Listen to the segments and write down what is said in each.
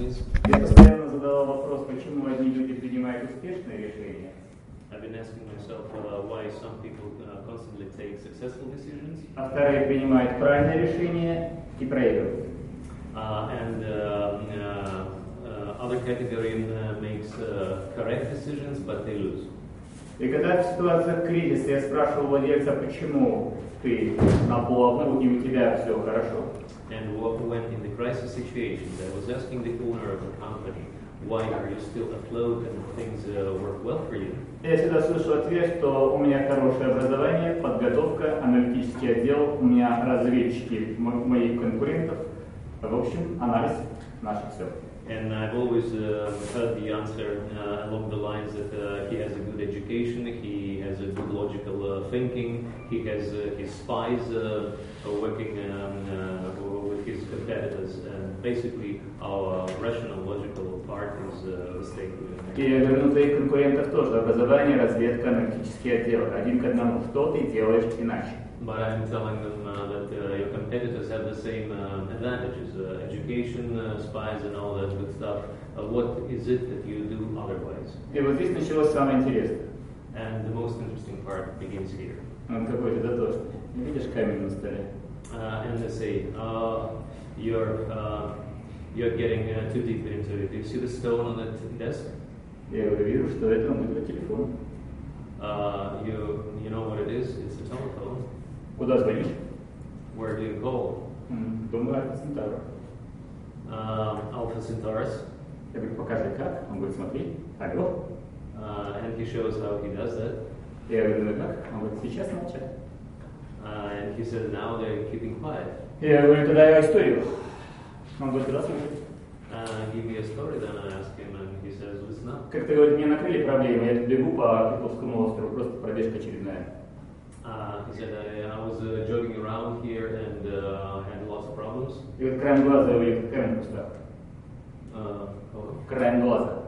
companies. Я постоянно задавал вопрос, почему одни люди принимают успешные решения, I've been asking myself uh, why some people uh, constantly take successful decisions а вторые принимают правильные решения и проигрывают. uh, and um, uh, uh, other category uh, makes uh, correct decisions but they lose. И когда в ситуациях кризиса я спрашивал владельца, почему ты на плаву и у тебя все хорошо, And wh- when in crisis situations, I was asking the owner of the company, why are you still afloat and things uh, work well for you? я всегда слышу ответ, что у меня хорошее образование, подготовка, аналитический отдел, у меня разведчики мо- моих конкурентов, в общем, анализ наше все. And I've always uh, heard the answer uh, along the lines that uh, he has a good education, he has a good logical uh, thinking, he has uh, his spies uh, uh, working um, uh, with his competitors, and basically our rational, logical part is uh, the state. И я говорю, ну, у твоих конкурентов тоже образование, разведка, аналитический отдел. Один к одному. Что ты делаешь иначе? But I'm telling them uh, that uh, your competitors have the same uh, advantages, uh, education, uh, spies, and all that good stuff. Uh, what is it that you do otherwise? И вот здесь началось самое интересное. And the most interesting part begins here. Он какой-то дотошный. Видишь камень на столе? Uh, and they say, uh, you're, uh, you're getting uh, too deep into it. Do you see the stone on that desk? Я говорю, вижу, что это мой телефон. Uh, you, you know what it is? It's a telephone. Куда звонишь? Where do you call? М, Думаю, Альфа Центавра. Um, Alpha Centaurus. Я говорю, покажи как. Он говорит, смотри. Алло. Uh, and he shows how he does that. Я говорю, ну и как? Он говорит, сейчас молчать. Uh, and he says now they're keeping quiet. Я говорю, тогда я историю. Он говорит, да, слушай. Uh, give me a story, then I ask him, and he says, listen up. Как ты говорит, мне накрыли проблемы, я тут бегу по Петровскому острову, просто пробежка очередная. Uh, he said, I, I was uh, jogging around here and uh, had lots of problems. И вот краем глаза я увидел этот камень в кустах. Uh, oh, Краем глаза.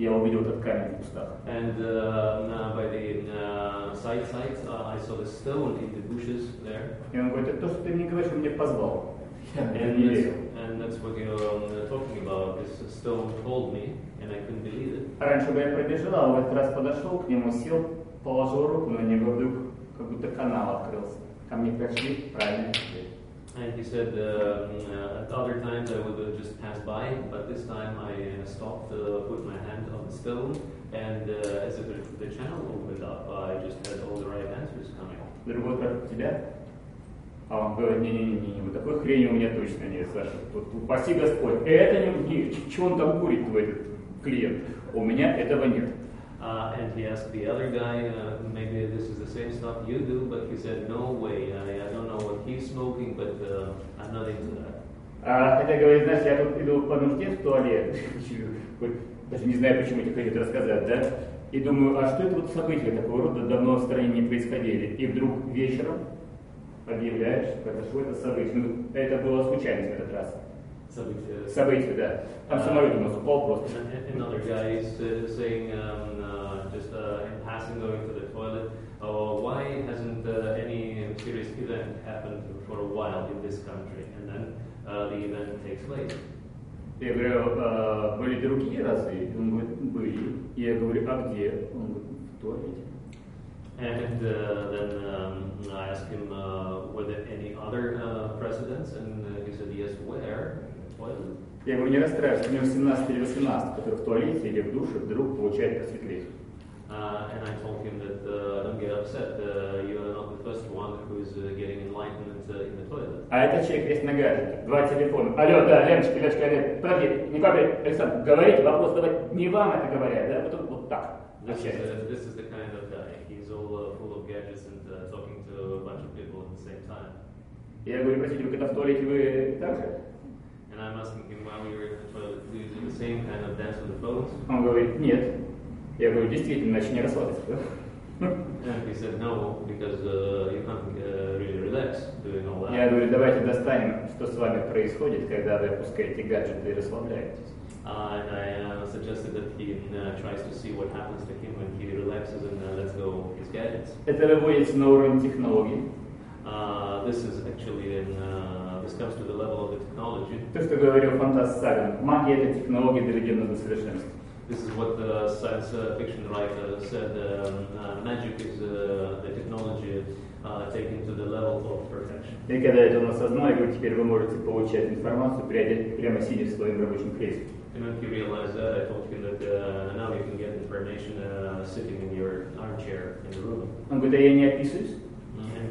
Я увидел этот камень в кустах. And uh, by the uh, side side, uh, I saw the stone in the bushes there. И он говорит, это то, что ты мне говоришь, он меня позвал. Я And не that's, верил. and that's what you're um, talking about. This stone told me, and I couldn't believe it. Раньше бы я пробежал, а в этот раз подошел к нему, сел, положил руку на него, вдруг как будто канал открылся. Ко мне пришли правильный ответ. And he said, um, uh, at other times I would uh, just pass by, but this time I uh, stopped, uh, put my hand on the stone, and uh, as the, the channel opened up, I just had all the right answers coming. Другой спрашивает, тебя? А он говорит, не-не-не, вот такой хрени у меня точно нет, Саша. Тут, упаси Господь. Это не, не что он там курит, этот клиент? У меня этого нет. Uh, and he asked the other guy, uh, maybe this is the same stuff you do, but he said, no way, I, I don't know what he's smoking, but uh, I'm not into that. А это говорит, знаешь, я тут иду по нужде в туалет, даже не знаю, почему тебе хотят рассказать, да? И думаю, а что это вот события такого рода давно в стране не происходили? И вдруг вечером объявляешь, произошло это событие. Ну, это было случайность в этот раз. Событие. Событие, да. Там самолет у нас упал просто. And another guy is uh, saying, um, uh, just uh, in passing, going to the toilet, oh, why hasn't uh, any serious event happened for a while in this country? And then uh, the event takes place. Я говорю, «А, были другие разы? Он говорит, были. И я говорю, а где? Он говорит, в туалете. And uh, then um, I asked him, uh, were there any other uh, precedents? And uh, he said, yes, where? Я говорю, не расстраивайся, у него 17 или 18, который в туалете или в душе вдруг получает просветление. Uh, and I told him that uh, don't get upset, uh, you are not the first one who is uh, getting enlightenment uh, in the toilet. А этот человек есть на гаджете. Два телефона. Алло, да, Леночка, Леночка, Лен, подожди, не подожди, Александр, говорите, вопрос давать не вам это говорят, да, а потом вот так. This is, uh, this is the kind of guy. He's all uh, full of gadgets and uh, talking to a bunch of people at the same time. Я говорю, простите, вы когда в туалете вы так же? And I'm asking him while we were in the toilet, do you do the same kind of dance with the phones? Он говорит, нет. Я говорю, действительно, иначе не расслабиться. да?» And he said no, because uh, you can't uh, really relax doing all that. Я говорю, давайте достанем, что с вами происходит, когда вы опускаете гаджеты и расслабляетесь. Uh, and I uh, suggested that he uh, tries to see what happens to him when he relaxes and uh, lets go his gadgets. Это выводится на уровень технологий. Uh, this is actually in uh, the this comes to the level of the technology. То, что говорил фантаст Савин, магия – это технология, доведенная до совершенства. This is what the science uh, fiction writer said. Um, uh, magic is uh, the technology uh, taken to the level of perfection. И когда это он осознал, я говорю, теперь вы можете получать информацию, прямо, прямо сидя в своем рабочем кресле. And when he realized that, I told him that uh, now you can get information uh, sitting in your armchair in the room. Он говорит, а я не описываюсь.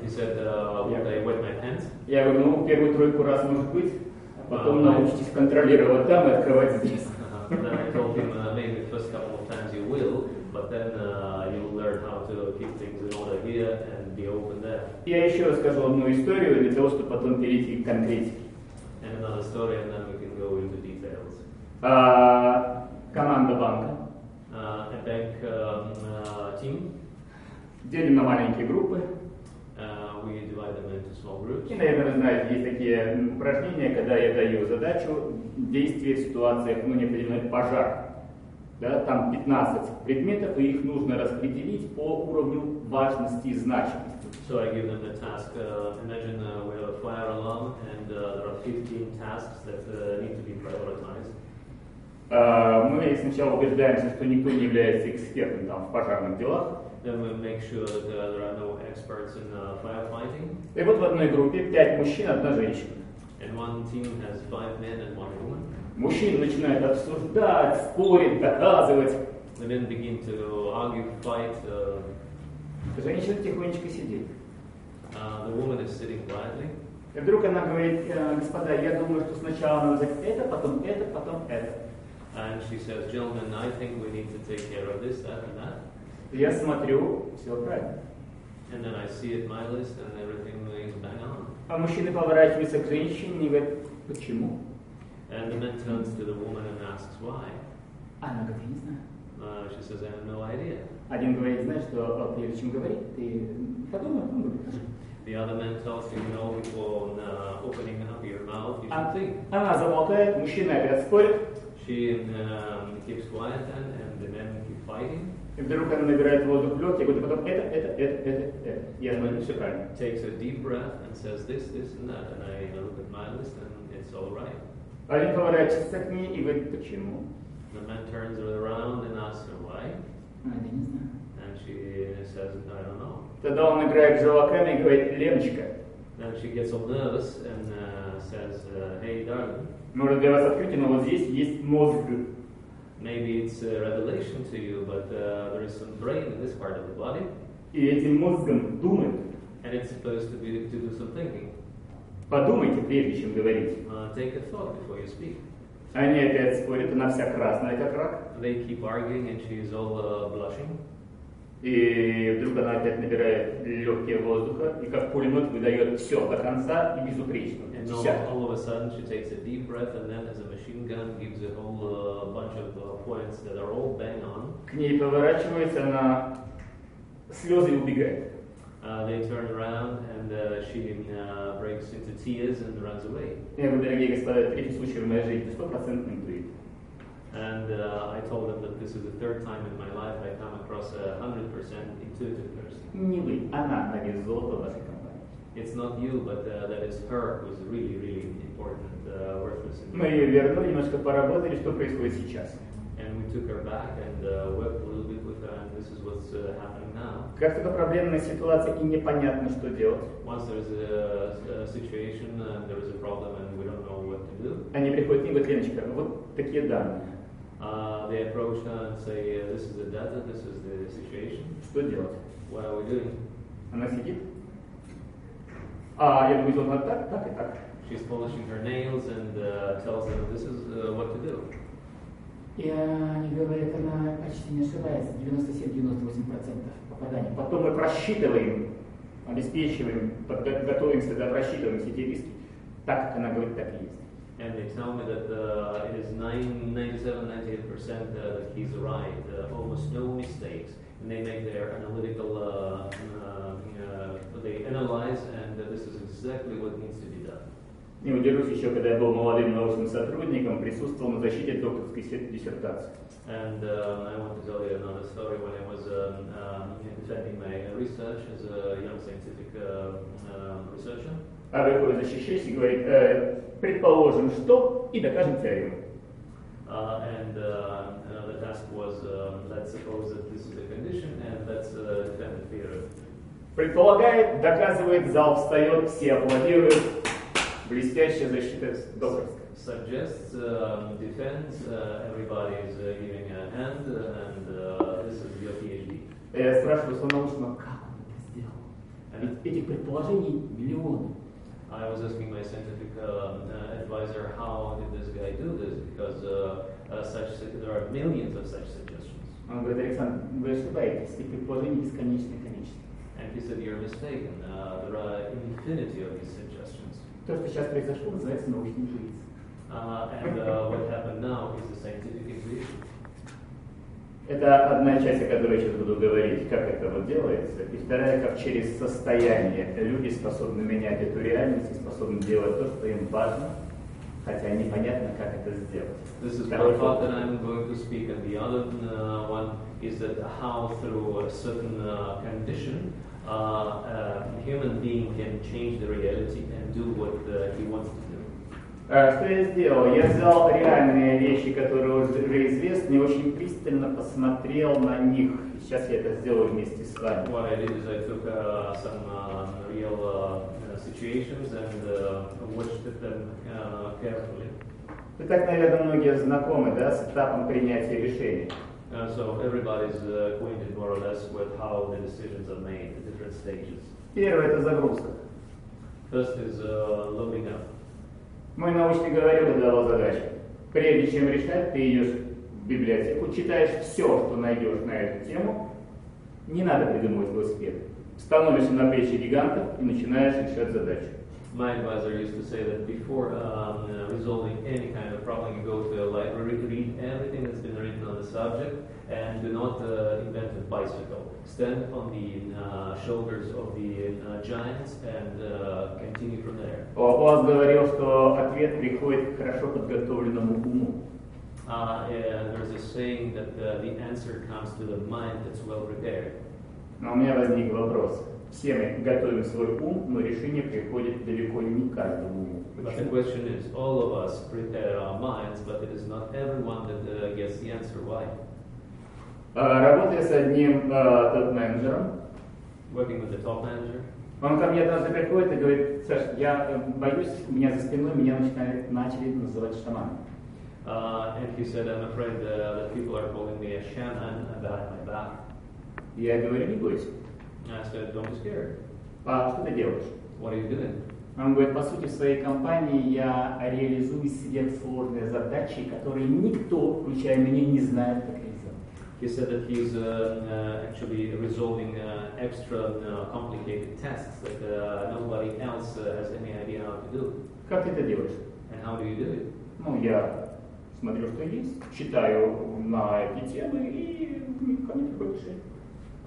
He said, uh, would I wet my pants? Я говорю, ну, первую тройку раз может быть, а потом А, научитесь контролировать там и открывать здесь. Uh, then I told him uh, maybe the first couple of times you will, but then uh, you'll learn how to keep things in order here and be open there. Я еще расскажу одну историю для того, чтобы потом перейти к конкретике. And another story, and then we can go into details. А, команда банка. Uh, a bank um, uh, team, Делим на маленькие группы. We divide them into small groups. И, наверное, вы знаете, есть такие упражнения, когда я даю задачу действия в ситуациях, ну, неопределенный пожар. Да, там 15 предметов, и их нужно распределить по уровню важности и значимости. So I give them the task. Uh, imagine uh, we have a fire alarm, and uh, there are 15 tasks that uh, need to be prioritized. А, Мы сначала убеждаемся, что никто не является экспертом там, в пожарных делах. Then we make sure that uh, there are no experts in uh, firefighting. И вот в одной группе 5 мужчин, одна женщина. And one team has five men and one woman. Мужчины начинают обсуждать, спорить, доказывать. The men begin to argue, fight. Uh, Женщина тихонечко сидит. uh, the woman is sitting quietly. И вдруг она говорит, «Э, господа, я думаю, что сначала надо взять это, потом это, потом это. And she says, Gentlemen, I think we need to take care of this, that, and that. Я смотрю, все правильно. And then I see it my list, and everything is bang on. А мужчины поворачиваются к женщине и говорят, почему? And the man turns to the woman and asks why. А Она говорит, не знаю. Uh, she says, I have no idea. Один говорит, знаешь, что э, прежде чем говорить, ты подумай, потом говори. The other man tells you, know, before uh, opening up your mouth, you А- should think. Она замолкает, мужчины опять спорят, She um, keeps quiet then, and the men keep fighting. и вдруг она набирает воздух в легкие, говорит, потом это, это, это, это, это. Я смотрю, все правильно. Takes a deep breath and says this, this, and that. And I look at my list, and it's all right. Один поворачивается к ней и говорит, почему? The man turns her around and asks her why, А, я не знаю. and she says, I don't know. Тогда он играет желваками и говорит, Леночка, Then she gets all nervous and uh, says, uh, Hey, darling, может для вас открытие, но вот здесь есть мозг. maybe it's a revelation to you, but uh, there is some brain in this part of the body, И этим мозгом думают. and it's supposed to be to do some thinking. Подумайте, прежде чем говорить. Uh, take a thought before you speak. Они опять спорят, она вся красная, как рак. They keep arguing, and she's all uh, blushing. И вдруг она опять набирает легкие воздуха и как пулемет выдает все до конца и безупречно. And all, Десятку. all of a sudden, she takes a deep breath, and then, as a machine gun, gives a whole uh, bunch of uh, points that are all bang on. К ней поворачивается, она слезы и убегает. Uh, they turn around, and uh, she uh, breaks into tears and runs away. Я говорю, дорогие господа, это третий случай в моей жизни, стопроцентный интуит. And uh, I told them that this is the third time in my life I come across a 100% intuitive person. Не вы, она на вес It's not you, but uh, that is her who's really, really important, uh, worthless. in Мы ее вернули, немножко поработали, что происходит сейчас. And we took her back and uh, worked a little bit with her, and this is what's uh, happening now. Как только проблемная ситуация и непонятно, что делать, Once there is a, a situation, uh, there is a problem, and we don't know what to do, они приходят к ней и говорят, Леночка, вот такие данные, uh, they approach her and say, uh, This is the data, this is the situation, что делать? what are we doing? Она сидит. А я думаю, должна так, так и так. She's polishing her nails and uh, tells them, This is uh, what to do. И они говорят, она почти не ошибается, 97-98% попаданий. Потом мы просчитываем, обеспечиваем, готовимся, да, просчитываем все эти риски. Так, как она говорит, так и есть. And they tell me that uh, it is 9, 97, 98% uh, that he's right, uh, almost no mistakes. And they make their analytical, uh, uh, uh, they analyze, and uh, this is exactly what needs to be done. Не удержусь еще, когда я был молодым научным сотрудником, присутствовал на защите докторской се- диссертации. And uh, I want to tell you another story when I was um, um, defending my research as a young scientific uh, um researcher. А защищающий и говорит, э, предположим, что, и докажем теорему. Uh, and uh, uh, the task was, um, let's suppose that this is the condition, and let's uh, defend the theory. Предполагает, доказывает, зал встает, все аплодируют. Блестящая защита докторская. Suggests, um, defends, uh, everybody is uh, giving a hand, uh, and uh, this is your PhD. Я спрашиваю своего научного, как он это сделал? Ведь этих предположений миллионы. I was asking my scientific um, uh, advisor how did this guy do this because uh, uh, such there are millions of such suggestions. Он говорит, Александр, вы ошибаетесь, этих предположений бесконечное количество. And he said, You're mistaken. Uh, there are infinity of these suggestions. То, что сейчас произошло, называется научный интуицией. Uh, and uh, what happened now is the scientific intuition. Это одна часть, о которой я сейчас буду говорить, как это вот делается. И вторая, как через состояние люди способны менять эту реальность и способны делать то, что им важно, хотя непонятно, как это сделать. This is one part фокус. that I'm going to speak, and the other uh, one is that how through a certain uh, condition uh, a human being can change the reality and do what uh, he wants to Что я сделал? Я взял реальные вещи, которые уже известны, и очень пристально посмотрел на них. Сейчас я это сделаю вместе с вами. What I did is I took uh, some uh, real uh, situations and uh, watched them uh, carefully. Вы так, наверное, многие знакомы да, с этапом принятия решений. Uh, so everybody's uh, acquainted more or less with how the decisions are made at different stages. Первое – это загрузка. First is uh, loading up. Мой научный говорил давал задачу. Прежде чем решать, ты идешь в библиотеку, читаешь все, что найдешь на эту тему. Не надо придумывать велосипед. Становишься на плечи гигантов и начинаешь решать задачу. My advisor used to say that before um, uh, resolving any kind of problem, you go to a library, read everything that's been written on the subject, and do not uh, invent a bicycle. Stand on the uh, shoulders of the uh, giants and uh, continue from there. Лаплас говорил, что ответ приходит к хорошо подготовленному уму. Uh, and there's a saying that uh, the answer comes to the mind that's well prepared. Но у меня возник вопрос. Все мы готовим свой ум, но решение приходит далеко не каждому уму. But the Почему? question is, all of us prepare our minds, but it is not everyone that uh, gets the answer. Why? А, Работая с одним а, топ-менеджером, Working with the top manager, Он ко мне однажды приходит и говорит, Саш, я э, боюсь, у меня за спиной меня начинали, начали называть шаманом. Uh, and he said, I'm afraid uh, that people are calling me a shaman behind my back. Я говорю, не бойся. I said, don't be scared. А что ты делаешь? What are you doing? Он говорит, по сути, в своей компании я реализую сверхсложные задачи, которые никто, включая меня, не знает, как. He said that he's uh, uh, actually resolving uh, extra uh, complicated tasks that uh, nobody else uh, has any idea how to do. Как ты это делаешь? And how do you do it? Ну, я смотрю, что есть, читаю на эти темы и ко мне приходит решение.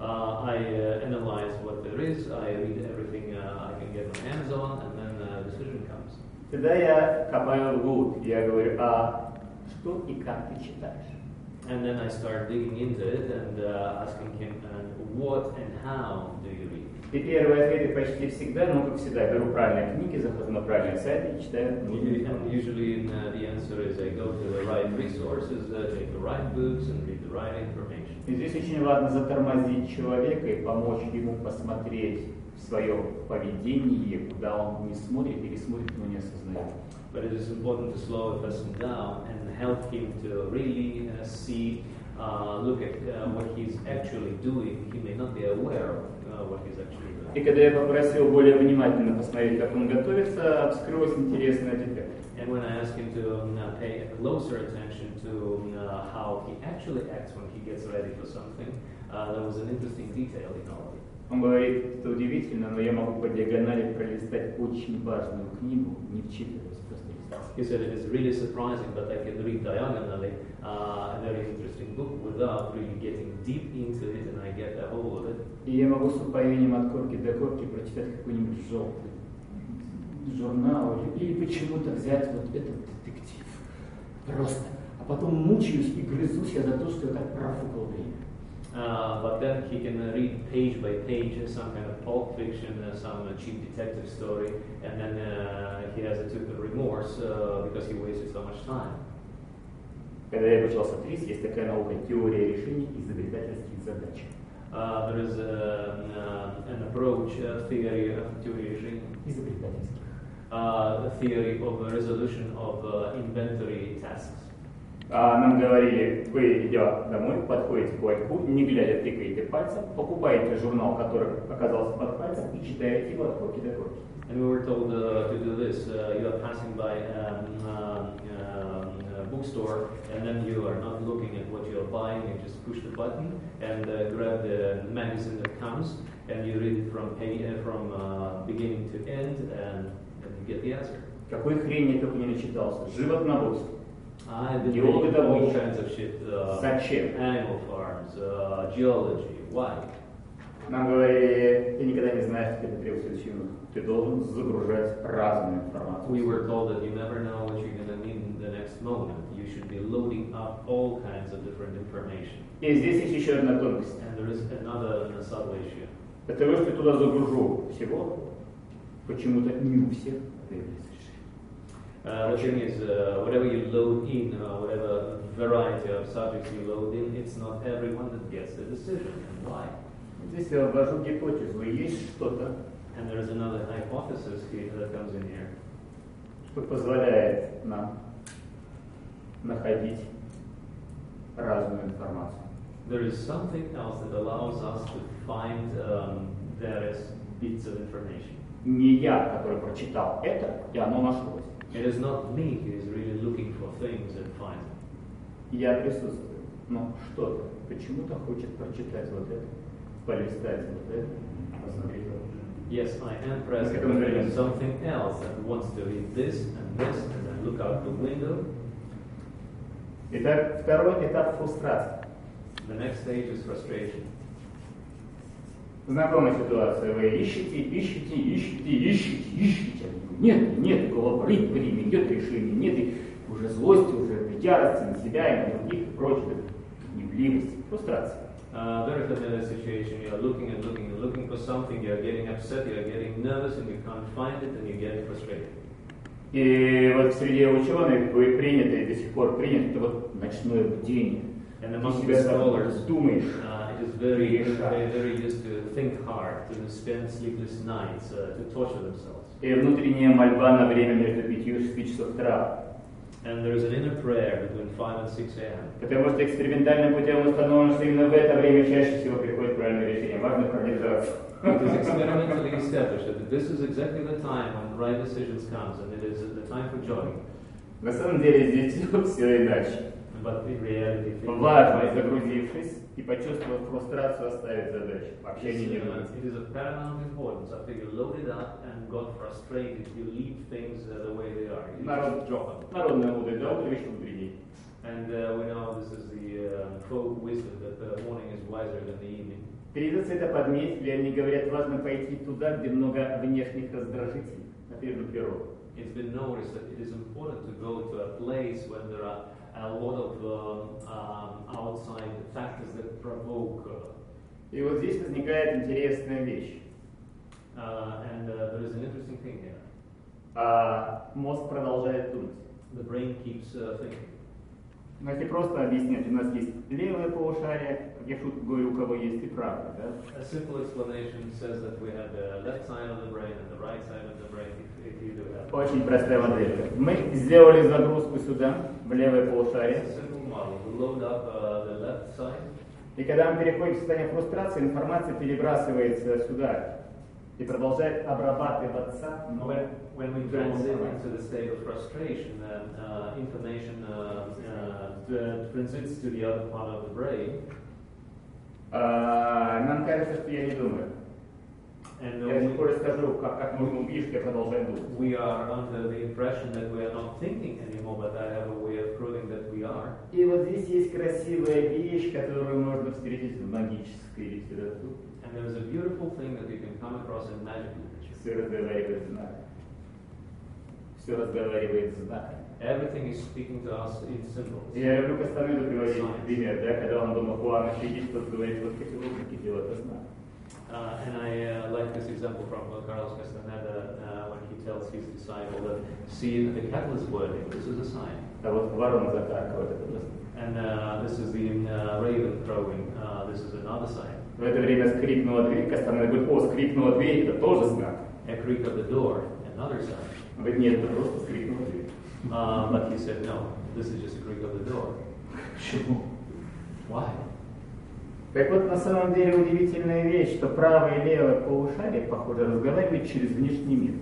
Uh, I uh, analyze what there is, I read everything uh, I can get my hands on, and then a decision comes. Тогда я копаю вглубь, я говорю, а что и как ты читаешь? And then I start digging into it and uh, asking him, and what and how do you read? И первые ответы почти всегда, ну, как всегда, беру правильные книги, захожу на правильные сайты и читаю And usually uh, the answer is I go to the right resources, uh, take the right books, and read the right information. И здесь очень важно затормозить человека и помочь ему посмотреть свое поведение, куда он не смотрит или смотрит, но не осознает. But it is important to slow a person down and help him to really uh, see, uh, look at uh, what he's actually doing. He may not be aware of uh, what he's actually И doing. когда я попросил более внимательно посмотреть, как он готовится, вскрылась интересная деталь. And when I ask him to um, uh, pay closer attention to uh, how he actually acts when he gets ready for something, uh, there was an interesting detail in all of it. Он говорит, это удивительно, но я могу по диагонали пролистать очень важную книгу, не вчитываясь, просто листать. He said it is really surprising, but I can read diagonally uh, a very interesting book without really getting deep into it, and I get a hold of it. И я могу с упоением от корки до корки прочитать какой-нибудь желтый журнал или почему-то взять вот этот детектив. Просто. А потом мучаюсь и грызусь я за то, что я так профукал время. Uh, but then he can uh, read page by page uh, some kind of pulp fiction, uh, some uh, cheap detective story, and then uh, he has a total remorse uh, because he wasted so much time. Когда я обучался в ТРИС, есть такая наука теория решений изобретательских задач. Uh, there is a, uh, an approach, uh, theory of theory решений, Изобретательских. uh, a theory of a resolution of uh, inventory tasks. А нам говорили, вы, идя домой, подходите к ларьку, не глядя, тыкаете пальцем, покупаете журнал, который оказался под пальцем, и читаете его от корки до корки. And we were told uh, to do this. Uh, you are passing by um, um, um, a bookstore, and then you are not looking at what you are buying. You just push the button and uh, grab the magazine that comes, and you read it from uh, from uh, beginning to end, and, and you get the answer. Какой хрень я только не начитался. Животноводство. I've been Geology reading all добыча. kinds of shit. Uh, Зачем? animal farms, uh, geology. Why? Нам говорили, ты никогда не знаешь, что тебе требует следующий минут. Ты должен загружать разную информацию. We were told that you never know what you're going to need in the next moment. You should be loading up all kinds of different information. И здесь есть еще одна тонкость. And there is another uh, subtle issue. Для того, что я туда загружу всего, почему-то не у всех появляется решение. Uh, the thing is, uh, whatever you load in, uh, whatever variety of subjects you load in, it's not everyone that gets the decision. And why? Здесь я ввожу гипотезу. Есть что-то, And there is another hypothesis here that comes in here. что позволяет нам находить разную информацию. There is something else that allows us to find um, various bits of information. Не я, который прочитал это, и оно нашлось. It is not me who is really looking for things and finds them. Я присутствую. Но что-то почему-то хочет прочитать вот это, полистать вот это, посмотреть вот это. Yes, I am present, but there is something else that wants to read this and this and then look out the window. Итак, второй этап фрустрации. The next stage is frustration. Знакомая ситуация. Вы ищете, ищете, ищете, ищете, ищете. Нет, нет, такого время, нет решения, нет, и уже злости, уже ярости на себя и на других и прочее. Гневливости, фрустрация. Uh, very familiar situation. You are looking and looking and looking for something. You are getting upset. You are getting nervous, and you can't find it, and you get frustrated. И вот среди ученых принято, до сих пор принято, это вот ночное бдение. And among the scholars, думаешь. uh, it is very, very, very used to think hard, to spend sleepless nights, uh, to torture themselves. И внутренняя мольба на время между 5 и 6 часов утра. And there is an inner prayer between 5 and 6 a.m. Потому что экспериментальным путем установлено, что именно в это время чаще всего приходит правильное решение. Важно продержаться. It is experimentally established that this is exactly the time when right decisions comes, and it is the time for joy. На самом деле здесь все иначе. Важно, загрузившись и почувствовав фрустрацию, оставить задачу. Вообще не It's, uh, вернуться. it is of paramount importance. After you load it up and got frustrated, you leave things uh, the way they are. You Народ, them. народная мудрость, да, вечер мудреней. And uh, we know this is the uh, folk wisdom that the morning is wiser than the evening. Передаться это подметили, они говорят, важно пойти туда, где много внешних раздражителей, например, на природу. It's been noticed that it is important to go to a place when there are a lot of um, um, outside factors that provoke. Uh, И вот здесь возникает интересная вещь. uh, and uh, there is an interesting thing here. А мозг продолжает думать. The brain keeps uh, thinking. Ну, если просто объяснять, у нас есть левое полушарие, как я шутку говорю, у кого есть и правое, да? A simple explanation says that we have the left side of the brain and the right side of the brain Очень простая модель. Мы сделали загрузку сюда, в левое полушарие, uh, и когда мы переходим в состояние фрустрации, информация перебрасывается сюда и продолжает обрабатываться when, when we transit into the state of frustration, then uh, information uh, uh, transits to the other part of the brain, А, нам кажется, что я не думаю. Я до скоро скажу, как, как убить, что я продолжаю думать. we are under the impression that we are not thinking anymore, but I have a way of proving that we are. И вот здесь есть красивая вещь, которую можно встретить в магической литературе. And there is a beautiful thing that you can come across in magic literature. Все разговаривает знаками. Все разговаривает знаками. Everything is speaking to us in symbols. Я люблю Кастанеду приводить пример, да, когда он дома Хуана сидит, тот говорит, вот эти лунки делают это знак. Uh, and I uh, like this example from uh, Carlos Castaneda uh, when he tells his disciple that, see, the cattle is whirling, this is a sign. А вот ворона закаркивает, это тоже знак. And uh, this is the uh, raven crowing, uh, this is another sign. В это время скрипнула дверь, Кастанеда говорит, о, скрипнула дверь, это тоже знак. A creak of the door, another sign. Он говорит, нет, это просто скрипнула дверь. Uh, but he said, no, this is just a creak of the door. Почему? Why? Так вот, на самом деле удивительная вещь, что правое и левое полушарие, похоже, разговаривают через внешний мир.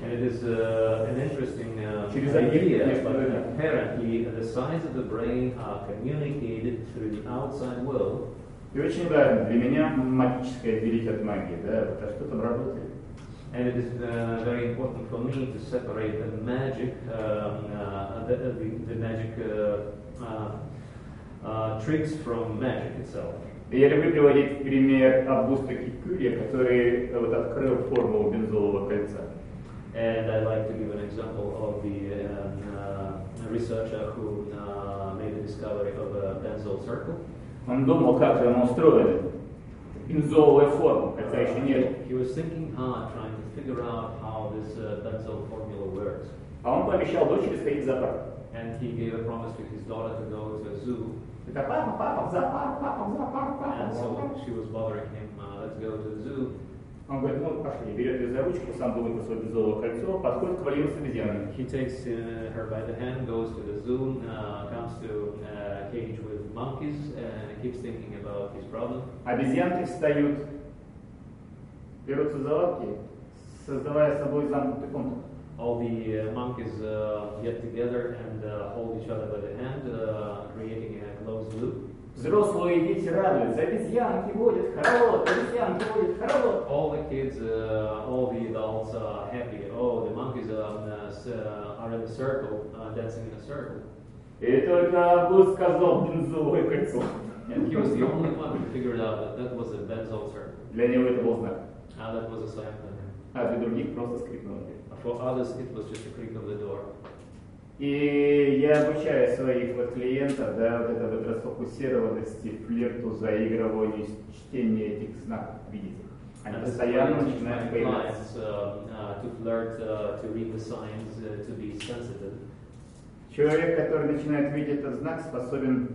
And it is uh, an interesting uh, Через idea, but apparently the sides of the brain are communicated through the outside world. И очень важно для меня магическое отделить от магии, да, вот, а что там работает? And it is uh, very important for me to separate the magic, um, uh, the, the, the magic uh, uh, uh, tricks from magic itself. И Я люблю приводить пример Августа Кикюрия, который вот открыл формулу бензолового кольца. And I like to give an example of the um, uh, researcher who uh, made the discovery of a benzoyl circle. Он думал, как же оно устроено. Бензоловая форма, кольца еще нет. He was thinking hard, trying to figure out how this uh, benzoyl formula works. А он пообещал дочери сходить в зоопарк. And he gave a promise to his daughter to go to a zoo. Это папа, папа, в зоопарк, папа, в зоопарк, папа, And в so зоопарк. she was bothering him, uh, let's go to the zoo. Он говорит, ну пошли, берет ее за ручку, сам думает про свое бензоловое кольцо, подходит к вольеру с обезьянами. He takes uh, her by the hand, goes to the zoo, uh, comes to a cage with monkeys, and keeps thinking about his problem. Обезьянки встают, берутся за лапки, создавая собой замкнутый контур. All the uh, monkeys uh, get together and uh, hold each other by the hand, uh, creating a closed loop. Взрослые дети радуются, обезьянки водят хоровод, обезьянки водят хоровод. All the kids, uh, all the adults are happy. Oh, the monkeys are, uh, s- uh, are in a circle, uh, dancing in a circle. И только Август сказал бензовое кольцо. And he was the only one who figured out that that was a benzoyl circle. Для него это был знак. Uh, that was a sign for him. А для других просто скрипнула дверь. For others, it was just a creak of the door. И я обучаю своих вот клиентов, да, вот этой вот расфокусированности, флирту, заигрыванию, чтению этих знаков, видеть их. Они is постоянно начинают появляться. uh, uh, to flirt, uh, to read the signs, uh, to be sensitive. Человек, который начинает видеть этот знак, способен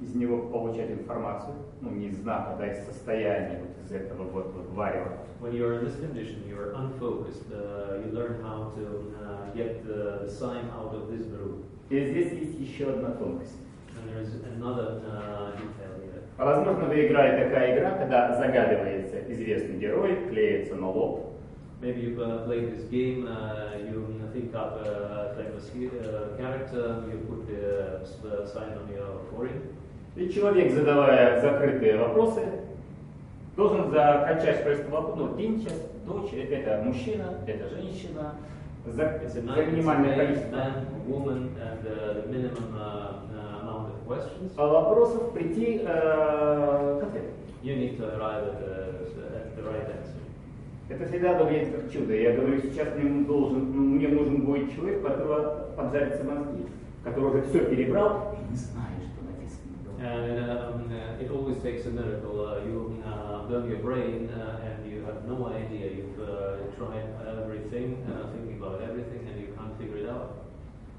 из него получать информацию, ну не из знака, да, из состояния вот из этого вот, вот варева. When you're in this condition, you're unfocused. Uh, you learn how to uh, get the, the sign out of this brew. И здесь есть еще одна тонкость. And there's another uh, detail here. А Возможно, вы играете такая игра, когда загадывается известный герой, клеится на лоб, Maybe you've uh, played this game, uh, you think up a famous uh, character, you put the uh, sign on your forehead, и человек, задавая закрытые вопросы, должен закачать вопрос, ну, день, час, дочь, это мужчина, это женщина, за, за минимальное количество uh, uh, uh, а вопросов прийти э, к ответу. You need to arrive at the, at the right answer. Это всегда выглядит как чудо. Я говорю, сейчас мне, должен, ну, мне нужен будет человек, у которого поджарятся мозги, который уже все перебрал и не знает. And um, uh, it always takes a miracle. Uh, you uh, burn your brain uh, and you have no idea. You've uh, tried everything, uh, thinking about everything, and you can't figure it out.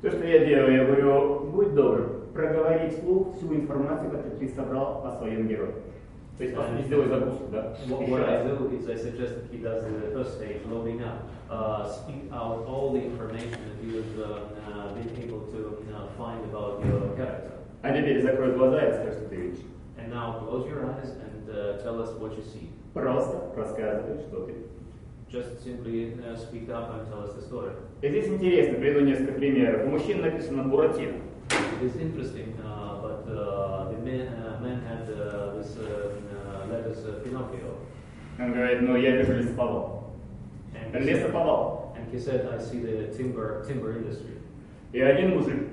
То, что я делаю, я говорю, будь добр, проговори вслух всю информацию, которую ты собрал о своем герое. То есть, по сути, сделай загрузку, да? What, Еще what I раз. do is I suggest that he does the first stage, loading up. Uh, speak out all the information that you've uh, uh, been able to uh, find about your character. А теперь закрой глаза и скажи, что ты видишь. And now close your eyes and uh, tell us what you see. Просто рассказывай, что ты видишь. Just simply uh, speak up and tell us the story. И здесь интересно, приведу несколько примеров. У мужчин написано Буратино. It is interesting, uh, but uh, the man, uh, man had uh, this uh, uh, letters uh, Pinocchio, Он говорит, ну я вижу лесоповал. and he, said, Лесоповал. and he said, "I see the timber timber industry." И один мужик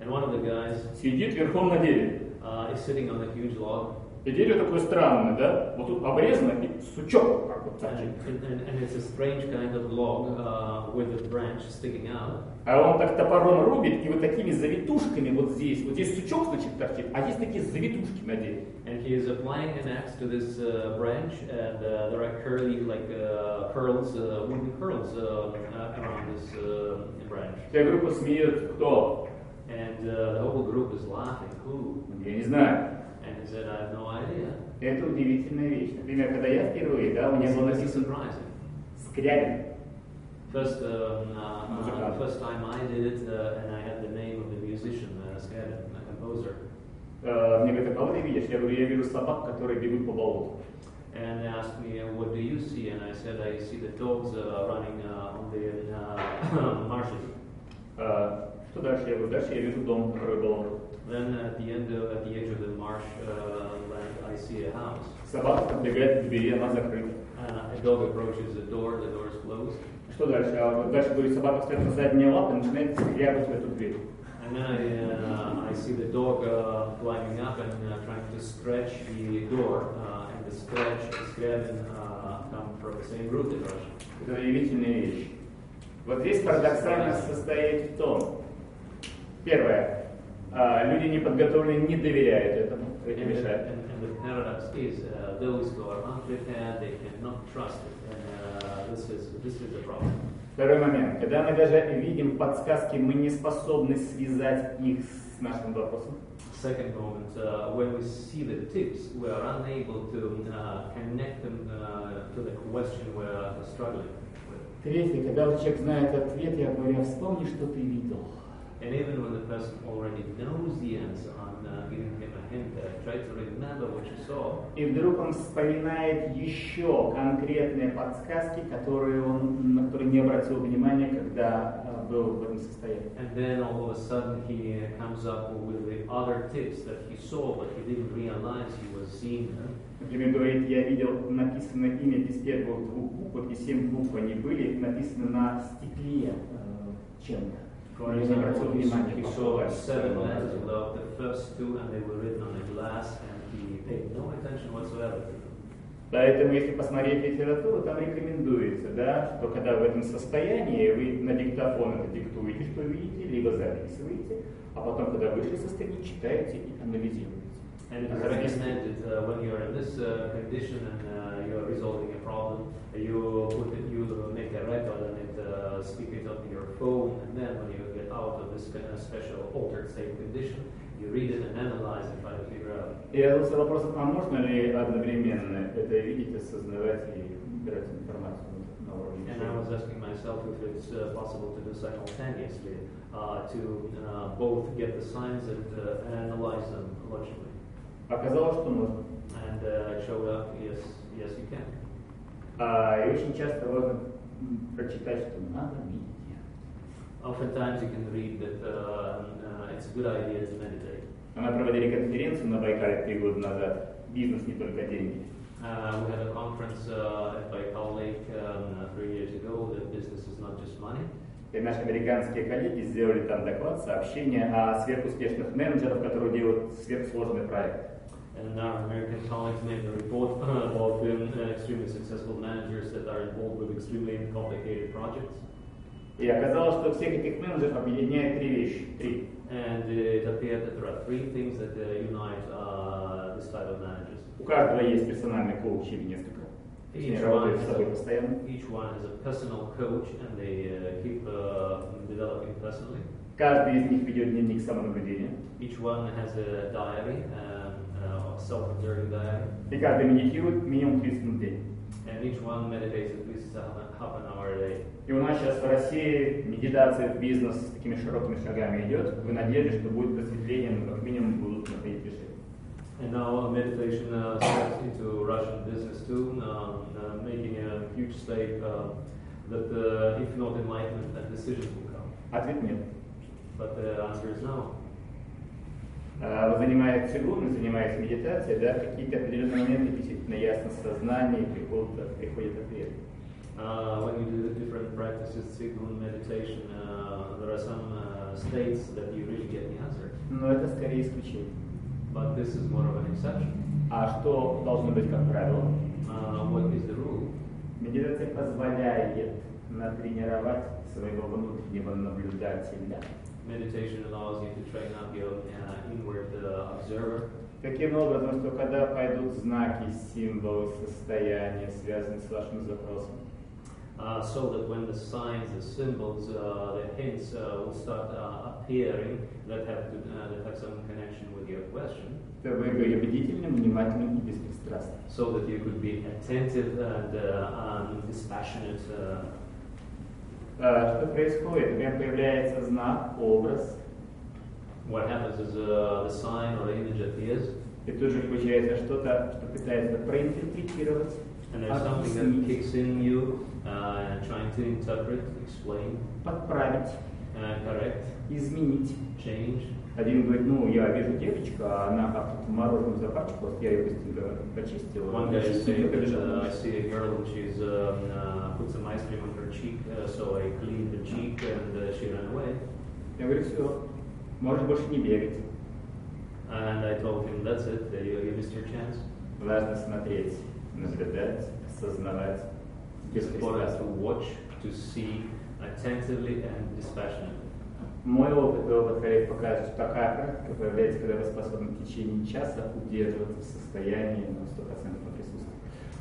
And one of the guys сидит верхом на дереве. uh, is sitting on a huge log, И дерево такое странное, да? Вот тут обрезано и сучок вот как вот And, торчит. and, and, and it's a strange kind of log uh, with a branch sticking out. А он так топором рубит, и вот такими завитушками вот здесь, вот здесь сучок, значит, торчит, а здесь такие завитушки на дереве. And he is applying an axe to this uh, branch, and uh, there are curly, like uh, curls, uh, wooden curls uh, uh, around this uh, branch. Вся группа смеет, кто? And uh, the whole group is laughing. Who? Я не знаю. And he said, I have no idea. Это удивительная вещь. Например, когда я впервые, да, у меня This было is написано surprising. Скрябин. First, um, uh, Muzikant. uh, first time I did it, uh, and I had the name of the musician, uh, Skadden, the composer. Э, Мне говорят, а кого ты видишь? Я говорю, я вижу собак, которые бегут по болоту. And they asked me, uh, what do you see? And I said, I see the dogs uh, running uh, on the uh, marshes. Э, Что дальше? Я говорю, дальше я вижу дом, который болото. Then at the end, of, at the edge of the marsh uh, land, I see a house. Собака подбегает к двери, она закрыта. Uh, a dog approaches the door, the door is closed. Что дальше? А вот дальше, говорит, собака встает на задние лапы и начинает скрябать в эту дверь. And then I, uh, I see the dog uh, climbing up and uh, trying to stretch the door, uh, and the stretch is grabbing uh, come from the same root in Russian. Это удивительная вещь. Вот здесь парадоксальность состоит в том, первое, а, люди неподготовленные не доверяют этому, это мешает. uh, uh. Второй момент. Когда мы даже видим подсказки, мы не способны связать их с нашим вопросом. Second moment, uh, when we see the tips, we are unable to uh, connect them uh, to the question we are struggling with. Третье, когда человек знает ответ, я говорю, «А вспомни, что ты видел. And even when the person already knows the answer, I'm uh, giving him a hint. Uh, try to remember what you saw. И вдруг он вспоминает еще конкретные подсказки, которые он, на которые не обратил внимания, когда а, был в этом состоянии. And then all of a sudden he uh, comes up with the other tips that he saw, but he didn't realize he was seeing them. Например, говорит, я видел написано имя без первых двух букв, и семь букв они были, написано на стекле э, чем-то. Внимания, he по saw словам, seven letters without the first two, and they were written on a glass, and he paid no attention whatsoever. Поэтому, если посмотреть литературу, там рекомендуется, да, что когда в этом состоянии вы на диктофон это диктуете, что видите, либо записываете, а потом, когда вышли со состояния, читаете и анализируете. And it is Разъясните. recommended uh, when you are in this uh, condition and uh, you are resolving a problem, you put it, you make a record and it uh, speak it up in your phone, and then when you get out of this kind of special altered state condition, you read it and analyze and try to figure out. Я задался вопросом, а можно ли одновременно это видеть, осознавать и брать информацию на уровне And I was души? asking myself if it's uh, possible to do simultaneously, uh, to uh, both get the signs and uh, analyze them logically. Оказалось, что можно. And uh, showed up, yes, yes, you can. А, и очень часто важно м, прочитать, что надо медитировать. Oftentimes you can read that uh, uh, it's a good idea to meditate. Мы проводили конференцию на Байкале три года назад. Бизнес не только деньги. Uh, we had a conference uh, at Baikal Lake um, uh, three years ago that business is not just money. И наши американские коллеги сделали там доклад, сообщение о сверхуспешных менеджерах, которые делают сверхсложный проект. And our American colleagues made a report about um, uh, extremely successful managers that are involved with extremely complicated projects. И оказалось, что всех этих менеджеров объединяет три вещи. Три. And it appeared that there are three things that uh, unite uh, this type of managers. У каждого есть персональный коуч или несколько. Они Each one, работают с has собой a, постоянно. each one has a personal coach and they uh, keep uh, developing personally. Каждый из них ведет дневник самонаблюдения. Each one has a diary, um, uh, self-observing diary, И каждый медитирует минимум 30 минут в день. and each one meditates at least half an, half an hour a day. И у нас сейчас в России медитация в бизнес с такими широкими шагами идет, в надежде, что будет просветление, но как минимум будут находить решения. And now meditation uh, steps into Russian business too, um, uh, making a huge step uh, that uh, if not enlightenment, then decisions will come. Ответ нет. But the answer is no. А, Вы занимаетесь цигун, занимаетесь медитацией, да, какие-то определенные моменты действительно ясно сознание, и приходит, приходит ответ. Uh, when you do the different practices, Qigong meditation, uh, there are some uh, states that you really get the answer. Но это скорее исключение. But this is more of an exception. А что должно быть как правило? Uh, what is the rule? Медитация позволяет натренировать своего внутреннего наблюдателя. Meditation allows you to train up your uh, inward uh, observer. Таким образом, что когда пойдут знаки, символы, состояния, связанные с вашим запросом, Uh, so that when the signs, the symbols, uh, the hints uh, will start uh, appearing that have to, uh, that have some connection with your question, то вы были бдительным, внимательным и беспристрастным. so that you could be attentive and, uh, and dispassionate. Uh, А, Что происходит? Меня появляется знак, образ, what happens is uh, the sign or image appears, и тут же получается что-то, что пытается проинтерпретировать, and there's something that kicks in you, uh, trying to interpret, explain, подправить, uh, correct, изменить. change. Один говорит, ну, я вижу девочку, а она как в мороженом запачкалась, я ее быстренько почистила. One guy is saying that побежала. uh, I see a girl and she's um, uh, put some ice cream on her cheek, uh, so I cleaned the cheek and uh, she ran away. Я говорю, все, можешь больше не бегать. And I told him, that's it, you, you missed your chance. Важно смотреть, наблюдать, осознавать, It's important to watch, to see attentively and dispassionately. Мой опыт и опыт коллег показывает, что такая практика появляется, когда вы способны в течение часа удерживаться в состоянии на 100% присутствия.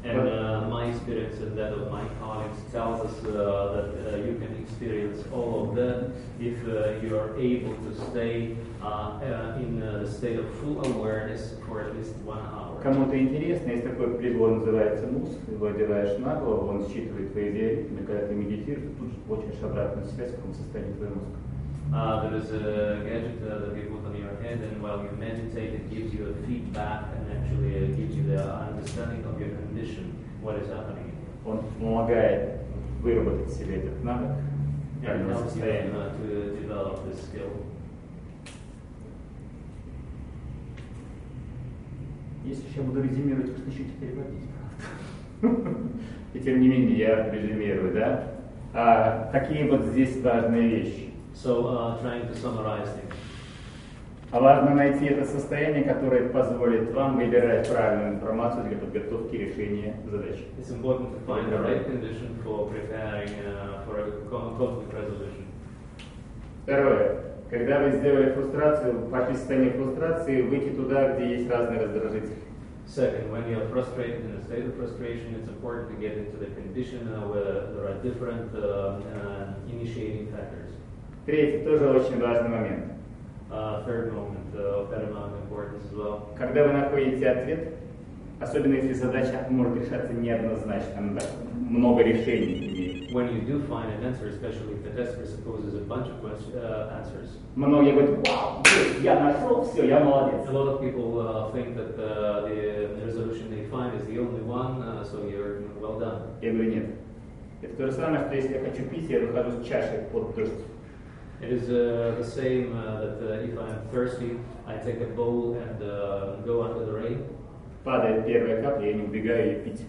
And uh, my experience and that of my colleagues tells us uh, that uh, you can experience all of that if uh, you are able to stay uh, uh, in uh, the state of full awareness for at least one hour. Кому-то интересно, есть такой прибор, называется МУС, его одеваешь на голову, он считывает твои биоритмы, когда ты медитируешь, ты тут же получаешь обратную связь, в каком состоянии твой мозг. Uh, there is a gadget uh, that you put on your head, and while you meditate, it gives you a feedback and actually uh, gives you the understanding of your condition, what is happening. Он помогает выработать себе этот навык, And it helps you uh, to develop this skill. Если я буду резюмировать, то начнете переводить, правда. И тем не менее я резюмирую, да? А, какие вот здесь важные вещи? So, uh, trying to summarize things. А важно найти это состояние, которое позволит вам выбирать правильную информацию для подготовки решения задачи. It's important to find the right condition for preparing uh, for a con- conflict resolution. Второе. Когда вы сделали фрустрацию, в состояние фрустрации, выйти туда, где есть разные раздражители. Second, when you're frustrated in a state of frustration, it's important to get into the condition uh, where there are different uh, uh, initiating factors. Третий, тоже очень важный момент. Uh, third moment uh, of importance as well. Когда вы находите ответ, особенно если задача может решаться неоднозначно, она много решений имеет. When you do find an answer, especially if the test presupposes a bunch of quest- uh, answers, Многие говорят, вау, я нашел, все, я молодец. a lot of people uh, think that uh, the resolution they find is the only one, uh, so you're well done. Я говорю, нет. Это то же самое, что если я хочу пить, я выхожу с чашей под дождь. It is uh, the same uh, that uh, if I'm thirsty, I take a bowl and uh, go under the rain. Падает первая капля, я не убегаю ее пить.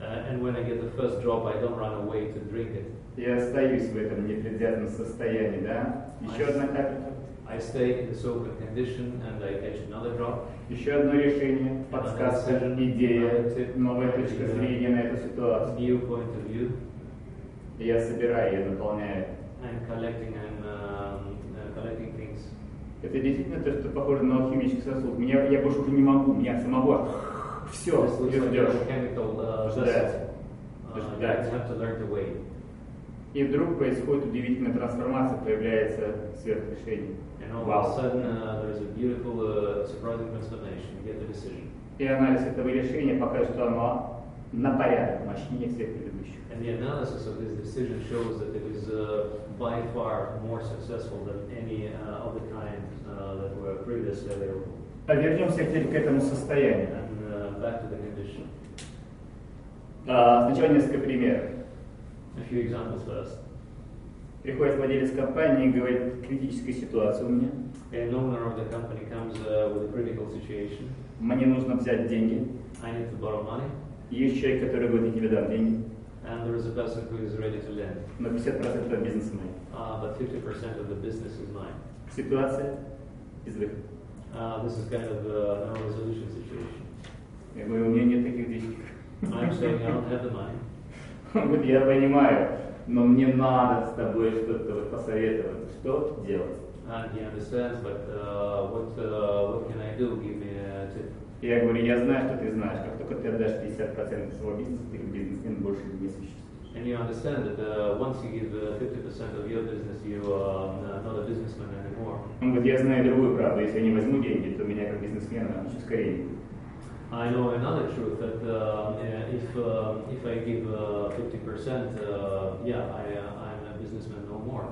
Uh, and when I get the first drop, I don't run away to drink it. Я остаюсь в этом непредвзятом состоянии, да? Еще одна капелька, I stay in this open condition and I catch another drop. еще одно решение, подсказка, идея, новая точка зрения на эту ситуацию. New point of view И я собираю ее, наполняю. and collecting Это действительно то, что похоже на алхимический сосуд. Меня, я больше уже не могу, меня самого все, ждешь. Ждать. Ждать. to wait. И вдруг происходит удивительная трансформация, появляется сверхрешение. Вау. uh, uh. И анализ этого решения покажет, что оно на порядок мощнее всех предыдущих. And the analysis of this decision shows that it is uh, by far more successful than any uh, of the kinds uh, that were previously available. А вернемся теперь к этому состоянию. And uh, back to the condition. А, Сначала несколько примеров. A few examples first. Приходит владелец компании и говорит, критическая ситуация у меня. An owner of the company comes uh, with a critical situation. Мне нужно взять деньги. I need to borrow money. Есть человек, который говорит, я тебе дам деньги. And there is a person who is ready to lend. Но 50% бизнеса мой. Uh, but 50% of the business is mine. Ситуация из выхода. Uh, this is kind of uh, no resolution situation. Я говорю, у меня нет таких денег. I'm saying I don't have the money. Он говорит, я понимаю, но мне надо с тобой что-то вот посоветовать. Что делать? And he understands, but uh, what, uh, what can I do? Give me a tip. Я говорю, я знаю, что ты знаешь. Как только ты отдашь 50% своего бизнеса, ты бизнесмен больше не существуешь. And you understand that uh, once you give uh, 50% of your business, you are uh, not a businessman anymore. Он говорит, я знаю другую правду. Если я не возьму деньги, то меня как бизнесмена еще скорее будет. I know another truth that uh, if, uh, if I give uh, 50%, uh, yeah, I, uh, I'm a businessman no more.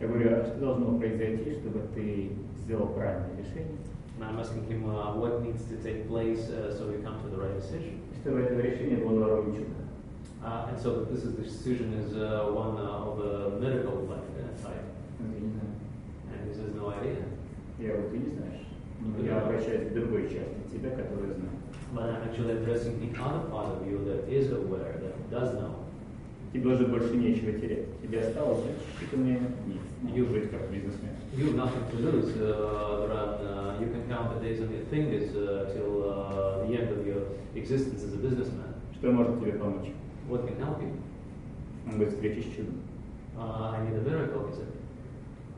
Я говорю, а что должно произойти, чтобы ты сделал правильное решение? And I'm asking him uh, what needs to take place uh, so we come to the right decision. И чтобы это решение было на уровне чуда. Uh, and so this is the decision is uh, one uh, of the medical like, uh, type. Он говорит, не знаю. And he says, no idea. Я говорю, ты не знаешь. Но я обращаюсь к другой части тебя, которая знает. But I'm actually addressing the other part of you that is aware, that does know. Тебе уже больше нечего терять. Тебе осталось считанные дни. Не жить как бизнесмен. You have nothing to lose, uh. Uh, you can count the days on your fingers uh, till uh, the end of your existence as a businessman. Что может тебе помочь? What can help you? Он говорит, встретишь чудо. Uh, I need a miracle, he said.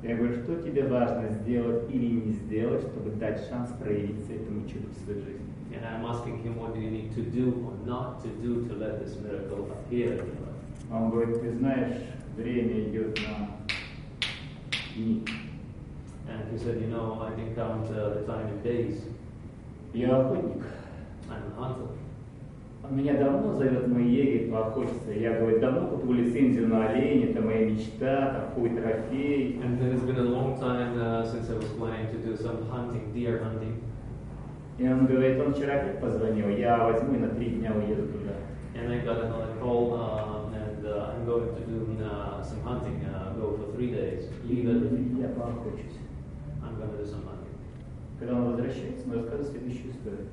Я говорю, что тебе важно сделать или не сделать, чтобы дать шанс проявиться этому чуду в своей жизни? And I'm asking him, what do you need to do or not to do to let this miracle appear in your life? А Он говорит, ты знаешь, время идет на дни. And he said, you know, I can count uh, the time in days. Я охотник. I'm a hunter. Он меня давно зовет мой егерь поохотиться. Я говорю, давно купил лицензию на оленя, это моя мечта, такой трофей. And it's been a long time uh, since I was planning to do some hunting, deer hunting. И он говорит, он вчера опять позвонил, я возьму и на три дня уеду туда. And I got another call, um, and uh, I'm going to do uh, some hunting, uh, go for three days. Leave everything. Я поохочусь. I'm going to do some hunting. Когда он возвращается, он рассказывает следующую историю.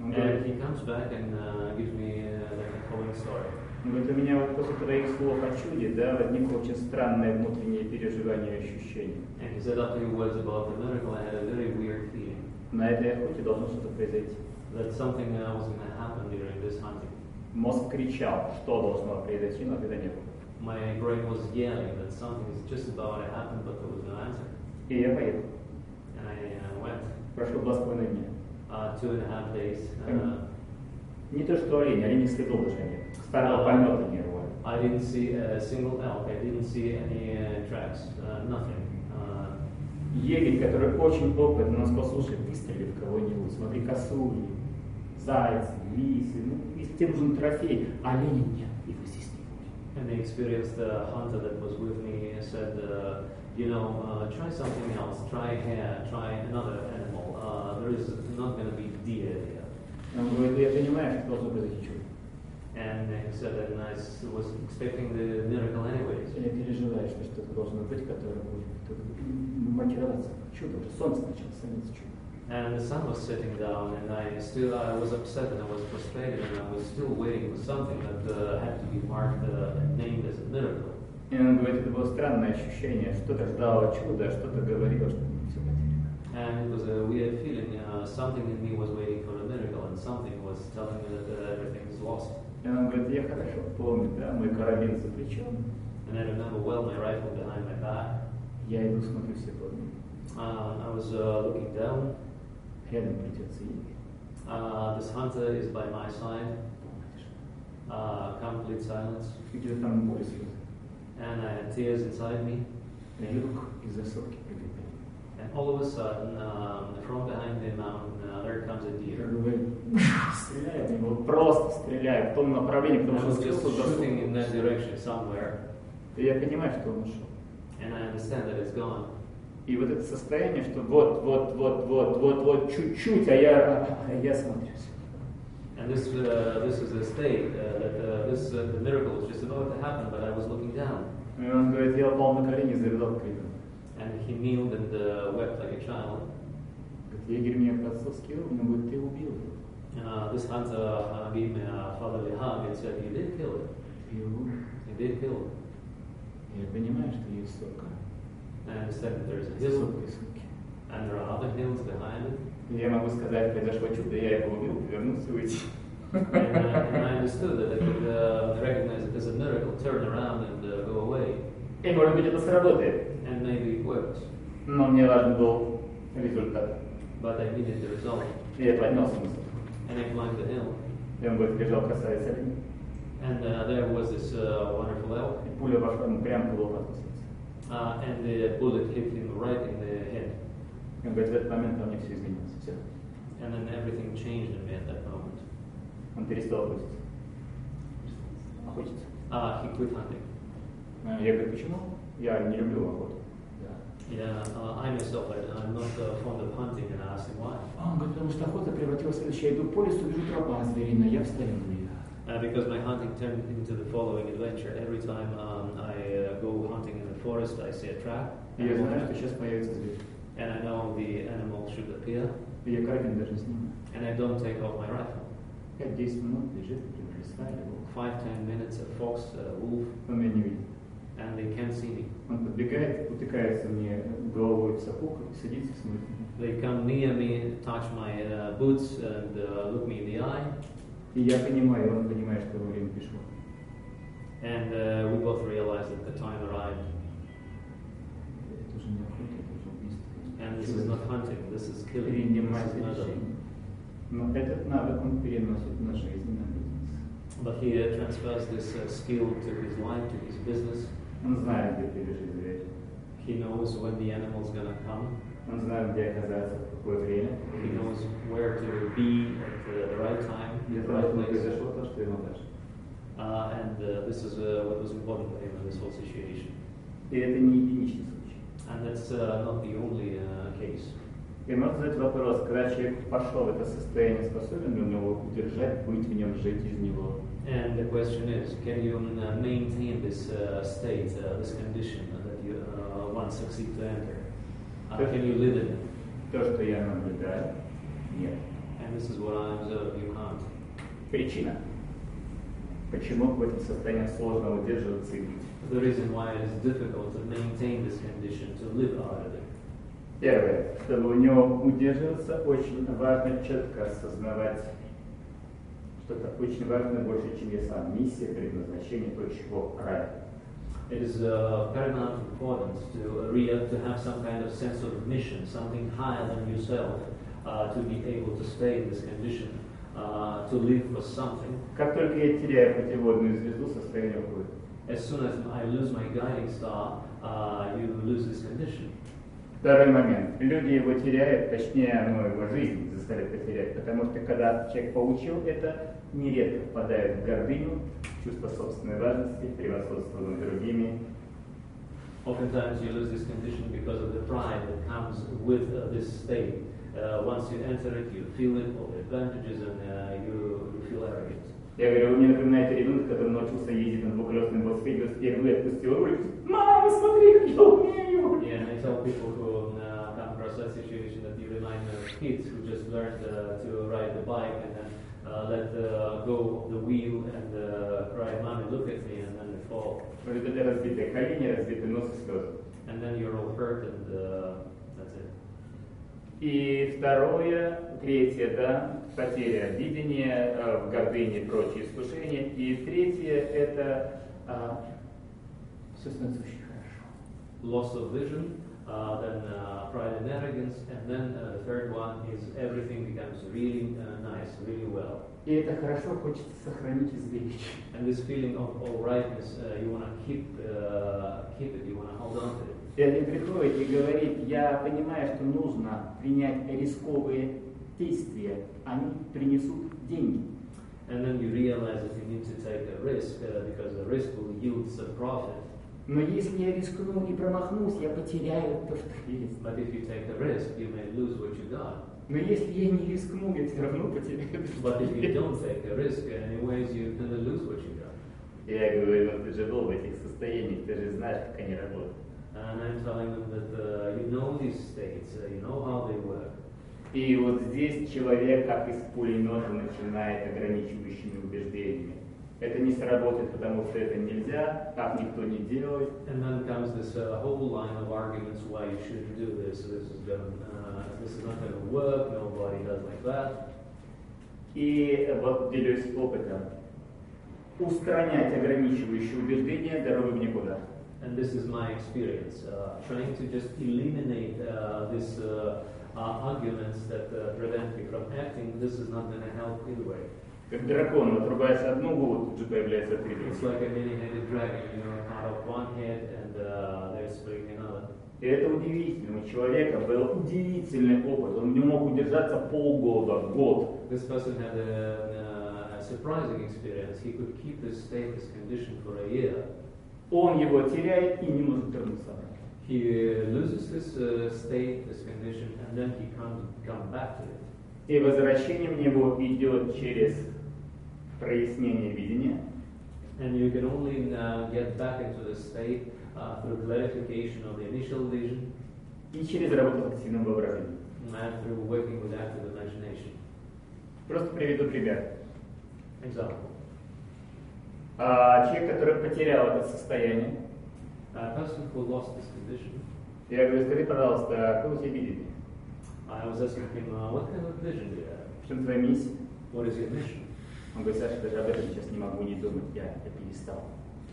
Он And говорит, he comes back and uh, gives me uh, like a following story. он говорит, у меня вот после твоих слов о чуде, да, возникло очень странное внутреннее переживание и ощущение. And he said after your words about the miracle, I had a very weird feeling На этой охоте должно что-то произойти. that something uh, was going to happen during this hunting. Мозг кричал, что должно произойти, но ответа не было. My brain was yelling that something is just about to happen, but there was no answer. И я поехал. And I uh, went Прошло два с половиной дня. uh, two and a half days. Uh, Не то, что олень, оленей следов даже нет. Старого помета не рвали. I didn't see a single elk. I didn't see any uh, tracks. Uh, nothing. Uh, Егерь, который очень опытный, он сказал, слушай, выстрели в кого-нибудь, смотри, косули, зайцы, лисы, ну, если тебе нужен трофей, оленей нет, их здесь не будет. and the experienced uh, hunter that was with me said, uh, you know, uh, try something else. Try hare. Try another animal. Uh, there is not going to be deer here. Он говорит, я понимаю, что должно произойти чудо. And he said that and I s- was expecting the miracle anyways. Я переживаю, что что-то должно быть, которое будет тут маркироваться. Чудо, уже солнце начало становиться чудо. And the sun was setting down, and I still I was upset and I was frustrated, and I was still waiting for something that uh, had to be marked uh, and named as a miracle. И он говорит, это было странное ощущение, что-то ждало чуда, что-то говорило, что все потеряно. And it was a weird feeling. Uh, something in me was waiting for a miracle, and something was telling me that uh, everything is lost. И он говорит, я хорошо помню, да, мой карабин за плечом, And I remember well my rifle behind my back. я иду, смотрю все под ноги. Uh, I was uh, looking down. Рядом придется егерь. Uh, this hunter is by my side. Uh, complete silence, Где-то там слез. And I had tears inside me. And all of a sudden, um, from behind the mountain, uh, there comes a deer. стреляю в него, просто стреляю в том направлении, I потому что за shooting in that direction somewhere, И я понимаю, что он ушел. and I understand that it's gone. И вот это состояние, что вот, вот, вот, вот, вот, вот, чуть-чуть, а я, а я смотрюсь. And this, uh, this is a state uh, that uh, this uh, the miracle was just about to happen, but I was looking down. И он говорит, я упал на колени и зарыдал криком. And he kneeled and uh, wept like a child. Говорит, егерь меня по-отцовски обнял, он говорит, ты убил его. Uh, this hunter uh, gave me a fatherly hug and said, "You did kill it. Ты его убил. You did kill it." Я понимаю, что есть сопка. I understand that there's a За hill, сопкой сопки. and there are other hills behind it. И я могу сказать, произошло чудо, я его убил, вернулся и уйти. And, uh, and I understood that I could uh, recognize it as a miracle, turn around and uh, go away. И может быть это сработает, And maybe it works. но мне важен был результат. But I needed the result. И я поднялся на высоту. And I climbed the hill. И он говорит, бежал красавец олень. And uh, there was this uh, wonderful elk. И пуля вошла ему прямо в лоб откусился. Uh, and the bullet hit him right in the head. И он говорит, в этот момент у меня все изменилось. Все. And then everything changed in me at that moment. Он перестал охотиться. Охотиться. Uh, he quit hunting. А Я говорю, почему? Я не люблю охоту. Yeah, uh, I myself, I, I'm not uh, fond of hunting, and I asked him why. А он говорит, потому что охота превратилась в следующее. Я иду по лесу, вижу тропа звериная, я встаю на нее. Uh, because my hunting turned into the following adventure. Every time um, I uh, go hunting in the forest, I see a trap, И я знаю, что сейчас появится зверь. and I know the animal should appear, И я карабин даже не снимаю. and I don't take off my rifle. 5-10 минут лежит, например, лиса или волк. Five, ten minutes, a fox, a wolf, Он меня не видит. and they can't see me. Он подбегает, утыкается мне головой в сапог и садится и смотрит. They come near me, touch my uh, boots, and uh, look me in the eye, И я понимаю, и он понимает, что его время пришло. and uh, we both realize that the time arrived. Это уже не охота, это уже убийство. And this is not hunting, this is killing, Принимать this is murder. решение. Но этот навык он переносит на жизнь, на бизнес. But he uh, transfers this uh, skill to his life, to his business. Он знает, где пережить зверь. He knows when the animal's gonna come. Он знает, где оказаться, в какое время. He knows where to be at uh, the right time, Для the того, right чтобы place. произошло то, что ему даже. Uh, and uh, this is uh, what was important for him in this whole situation. И это не единичный случай. And that's uh, not the only uh, case. И можно задать вопрос, когда человек пошел в это состояние, способен ли он его удержать, быть в нем, жить из него? And the question is, can you uh, maintain this uh, state, uh, this condition that you uh, once succeed to enter? Uh, can you live in it? То, что я наблюдаю, нет. And this is what I observe, you can't. Причина. Почему в этом состоянии сложно удерживаться и быть? The reason why it is difficult to maintain this condition, to live out of it. Первое, чтобы в нем удерживаться, очень важно четко осознавать, что это очень важно больше, чем я сам. Миссия, предназначение, то, чего ради. It is uh, paramount importance to uh, real, to have some kind of sense of mission, something higher than yourself, uh, to be able to stay in this condition, uh, to live for something. Как только я теряю путеводную звезду, состояние уходит. As soon as I lose my guiding star, uh, you lose this condition. Второй момент. Люди его теряют, точнее, оно его жизнь заставляет потерять, потому что когда человек получил это, нередко впадает в гордыню, чувство собственной важности, превосходство над другими. Oftentimes you lose this condition because of the pride that comes with uh, this state. Uh, once you enter it, you feel it, all the advantages, and uh, you, you feel arrogant. Я говорю, вы мне напоминаете ребенка, который научился ездить на двухколесном велосипеде, впервые отпустил руль. Мама, смотри, как я умею! Yeah, and I tell people who uh, come across that situation that you remind me of kids who just learned uh, to ride the bike and then uh, let uh, go of the wheel and uh, cry, "Mommy, look at me," and then they fall, В результате разбитые колени, разбитый нос и слезы. and then you're all hurt, and uh, that's it. И второе, третье, да, потеря видения, э, в гордыне прочие искушения. И третье, это все становится очень хорошо. Loss of vision, uh, then uh, pride and arrogance, and then uh, the third one is everything becomes really uh, nice, really well. И это хорошо хочется сохранить и сберечь. And this feeling of all rightness, uh, you want to keep uh, keep it, you want to hold on to it. И один приходит и говорит, я понимаю, что нужно принять рисковые действия, они принесут деньги. And then you realize that you need to take a risk uh, because the risk will yield some profit. Но если я рискну и промахнусь, я потеряю то, что есть. But if you take the risk, you may lose what you got. Но если я не рискну, я все равно потеряю то, But что if you есть. don't take a risk, anyways, you're gonna lose what you got. Я говорю, ну ты же был в этих состояниях, ты же знаешь, как они работают. And I'm telling them that uh, you know these states, uh, you know how they work. И вот здесь человек, как из пулемета, начинает ограничивающими убеждениями. Это не сработает, потому что это нельзя, так никто не делает. And then comes this uh, whole line of arguments why you shouldn't do this. This is gonna, uh, this is not going to work. Nobody does like that. И вот делюсь опытом. Устранять ограничивающие убеждения дорогой в никуда. And this is my experience, uh, trying to just eliminate uh, these uh, uh, arguments that uh, prevent me from acting. This is not going to help either way. Как дракон, отрубаешь одну голову, тут же появляется три It's других. like a many-headed dragon, you know, cut off one head and uh, there's spring another. И это удивительно. У человека был удивительный опыт. Он не мог удержаться полгода, год. This person had a, uh, a surprising experience. He could keep this state, this condition for a year. Он его теряет и не может вернуться обратно. He uh, loses this uh, state, this condition, and then he can't come back to it. И возвращение в него идет через прояснение видения, And you can only uh, get back into the state uh, through clarification of the initial vision и через работу с активным воображением. and through working with active imagination. Просто приведу пример. Example. А, человек, который потерял это состояние, A person who lost this condition, я говорю, скажи, пожалуйста, а какое у тебя видение? I was asking him, uh, what kind of vision do you have? В чем твоя миссия? What is your mission? Он говорит, Саша, даже об этом сейчас не могу не думать, я, я перестал.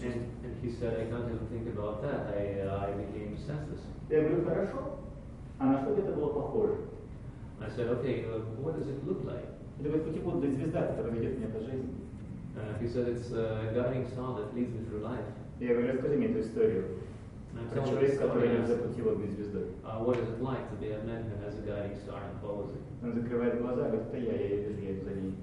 And, and he said, I can't even think about that. I, uh, I became senseless. Я говорю, хорошо. А на что это было похоже? I said, okay, uh, what does it look like? Это говорит, путеводная звезда, которая ведет меня по жизни. Uh, he said, it's a guiding star that leads me through life. Я говорю, расскажи мне эту историю And I про told him человека, this который story идет за as, путеводной звездой. uh, what is it like to be a man who has a guiding star and follows it? Он закрывает глаза, говорит, это я, я ее вижу, я иду за ней.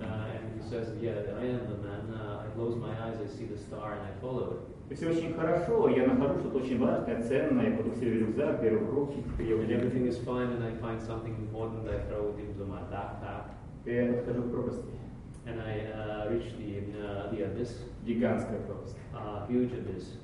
Uh, and he says, yeah, I am the man. Uh, I close my eyes, I see the star, and I follow it. И все очень хорошо, я нахожу что-то очень важное, ценное, я потом себе рюкзак, беру в руки, я And уделяю. everything is fine, and I find something important, I throw it into my backpack, И я подхожу к пропасти. and I uh, reach the, uh, the abyss, Гигантская пропасть. uh, huge abyss,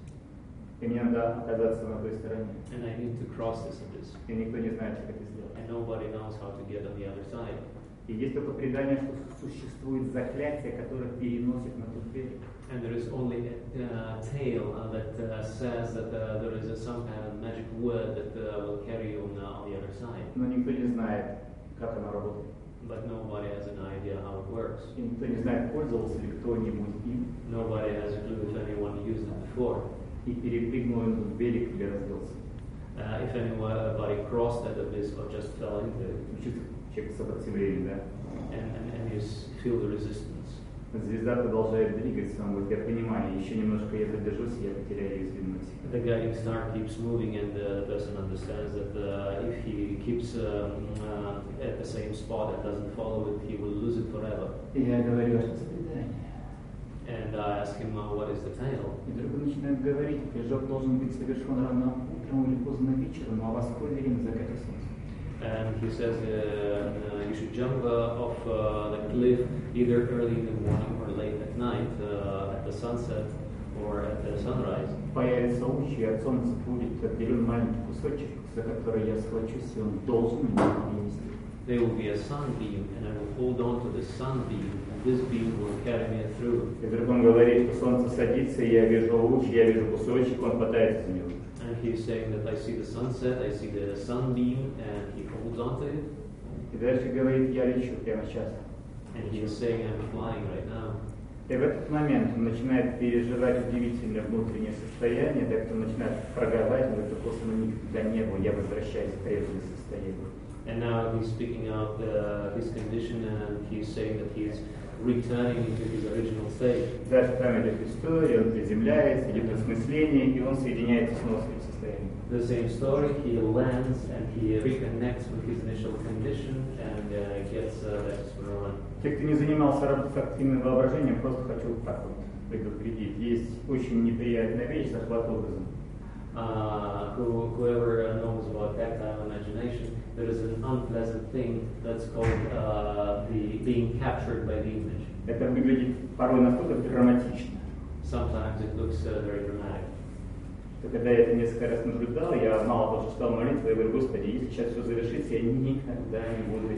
И мне надо оказаться на той стороне. and I need to cross this abyss. И никто не знает, как это сделать. And nobody knows how to get on the other side. И есть только предание, что существует заклятие, которое переносит на тот берег. And there is only a uh, tale uh, that uh, says that uh, there is a, some kind of magic word that uh, will carry you on, uh, on the other side. Но никто не знает, как оно работает. But nobody has an idea how it works. И никто не знает, пользовался ли кто-нибудь им, Nobody has a clue if anyone used it before. и перепрыгнул он в берег или разбился. Uh, if anybody crossed that abyss or just fell into it, Чувствует человек сопротивление, да? and, and, and you s- feel the resistance. Звезда продолжает двигаться, он говорит, я понимаю, еще немножко я задержусь, я потеряю из виду. The guiding star keeps moving, and the person understands that uh, if he keeps um, uh, at the same spot and doesn't follow it, he will lose it forever. Я говорю, что за предание? And I ask him, uh, what is the tale? И вдруг он начинает говорить, прыжок должен быть совершен рано утром или поздно вечером, а во сколь время заката солнца? And he says uh, uh, you should jump uh, off uh, the cliff either early in the morning or late at night, uh, at the sunset or at the sunrise. Появится луч, и от солнца будет отделен маленький кусочек, за который я схвачусь, и он должен меня принести. There will be a sunbeam, and I will hold on to the sunbeam, and this beam will carry me through. И вдруг он говорит, что солнце садится, и я вижу луч, я вижу кусочек, он хватается за него. And he's saying that I see the sunset, I see the sunbeam, and he holds on to it. И дальше говорит, я лечу прямо сейчас. And he is saying, I'm flying right now. И в этот момент он начинает переживать удивительное внутреннее состояние, так он начинает прогорать, он говорит, такого со мной никогда не было, я возвращаюсь в прежнее состояние. And now he's speaking out uh, his condition, and he's saying that he's returning into his original state. Дальше там идет история, он приземляется, идет осмысление, и он соединяется снова с этим состоянием. The same story, he lands and he reconnects with his initial condition and uh, gets uh, back to square one. Те, кто не занимался работой с активным воображением, просто хочу так вот предупредить. Есть очень неприятная вещь, захват образом. Uh, who, whoever uh, knows about tactile imagination, there is an unpleasant thing that's called uh, the being captured by the image. Это выглядит порой настолько драматично. Sometimes it looks uh, very dramatic. когда я это несколько раз наблюдал, я мало того, что стал молитву, я говорю, Господи, если сейчас все завершится, я никогда не буду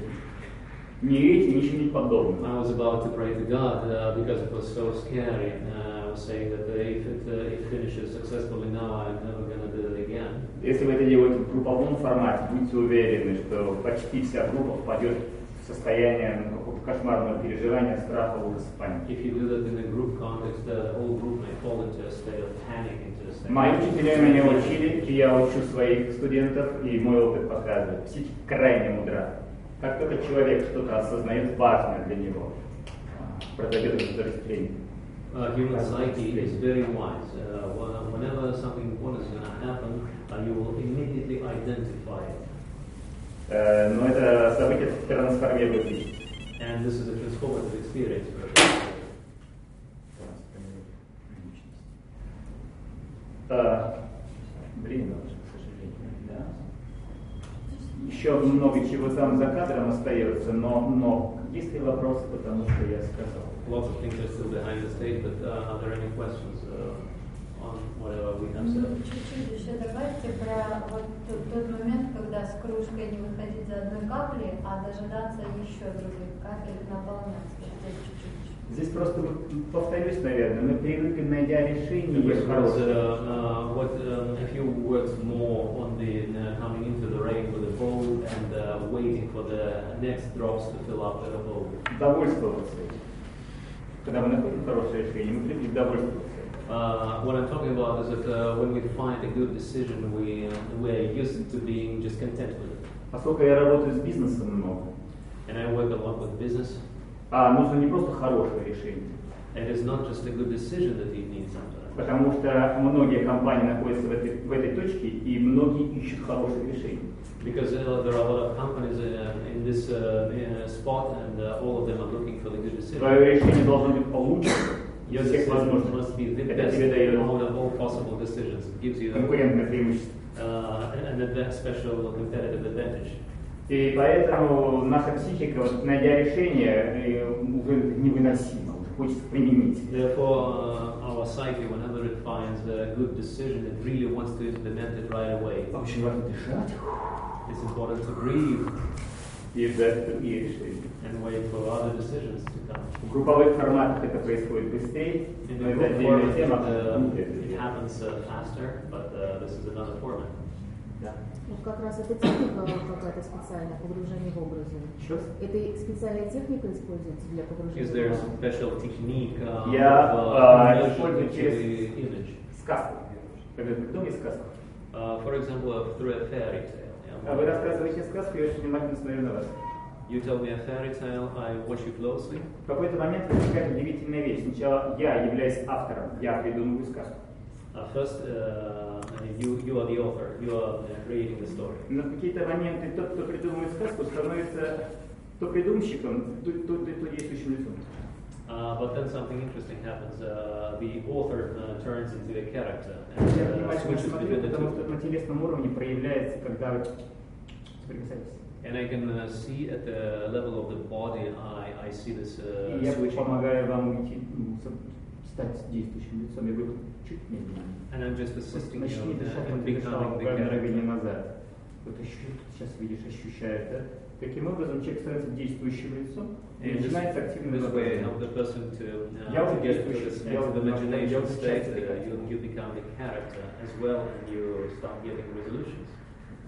этим ни эти, ни что-нибудь подобное. I was about to pray to God uh, because it was so scary. Uh, I was saying that uh, if it, uh, it finishes successfully now, I'm never going to do it again. Если вы это делаете в групповом формате, будьте уверены, что почти вся группа впадет в состояние ну, кошмарного переживания, страха, ужаса, паники. If you do that in a group context, the whole group may fall into a state of panic, into a state Мои учителя меня учили, и я учу своих студентов, и мой опыт показывает, психика крайне мудра. Как только человек что-то осознает важное для него, а, произойдет разветвление. Uh, human psyche is very wise. Uh, wh- whenever something important is going to happen, uh, you will immediately identify it. Э, Но это событие трансформирует личность. And this is a transformative experience for a person. А, Блин, Еще много чего там за кадром остается, но, но есть ли вопросы, потому что я сказал? Lots of things are still behind the stage, but uh, are there any questions uh, on whatever we have said? Ну, Чуть-чуть еще добавьте про вот тот, тот момент, когда с кружкой не выходить за одной капли, а дожидаться еще других капель наполняться. Здесь чуть-чуть. Здесь просто, вот, повторюсь, наверное, мы привыкли, найдя решение Because хорошее. uh, uh, what um, a few words more on the uh, coming into the rain with a bowl and uh, waiting for the next drops to fill up the bowl. довольствоваться этим. Когда мы находим хорошее решение, мы привыкли довольствоваться. Uh, what I'm talking about is that uh, when we find a good decision, we uh, we're used to being just content with it. Поскольку я работаю с бизнесом много, And I work a lot with business. А нужно не просто хорошее решение, It is not just a good decision that you need sometimes. потому что многие компании находятся в этой, в этой точке, и многие ищут хорошее решение. Because uh, there are a lot of companies uh, in this uh, uh, spot, and uh, all of them are looking for the good decision. Твое решение должно быть получше Your всех возможностей. must be the best out of all possible decisions. It gives you конкурентное преимущество. uh, an adva- special competitive advantage. И поэтому наша психика, вот, найдя решение, э, уже невыносимо, уже хочется применить. Therefore, uh, our psyche, whenever it finds a good decision, it really wants to implement it right away. Очень важно дышать It's important to breathe и ждать другие решения. and wait for other decisions to come. В групповых форматах это происходит быстрее, In но the это group отдельная format, тема. uh, it happens uh, faster, but uh, this is another format. Да. Вот как раз эта техника какая-то специальная, погружение в образы. Раз? Это специальная техника используется для погружения Is there a special technique uh, Я, of uh, uh, использую через- the image? Сказку. Когда кто мне сказку? Uh, for example, through a fairy tale. yeah. А вы рассказываете сказку, я очень внимательно смотрю на вас. You tell me a fairy tale, I watch you closely. В какой-то момент возникает удивительная вещь. Сначала я являюсь автором, я придумываю сказку. Uh, first, uh, you, you are the author, you are uh, creating the story. Но в какие-то моменты тот, кто придумывает сказку, становится то придумщиком, то, то, то, то действующим лицом. Uh, but then something interesting happens. Uh, the author uh, turns into a character and uh, switches between the two. And I can uh, see at the level of the body, I, I see this uh, switching. Стать действующим лицом. Я говорю, чуть you Начни дышать, ты дышал character. назад. Вот ощущ- сейчас видишь, ощущает, да? Таким образом, человек становится действующим лицом, и person to, uh, Я уже действующий, я уже state. часть Uh, resolutions.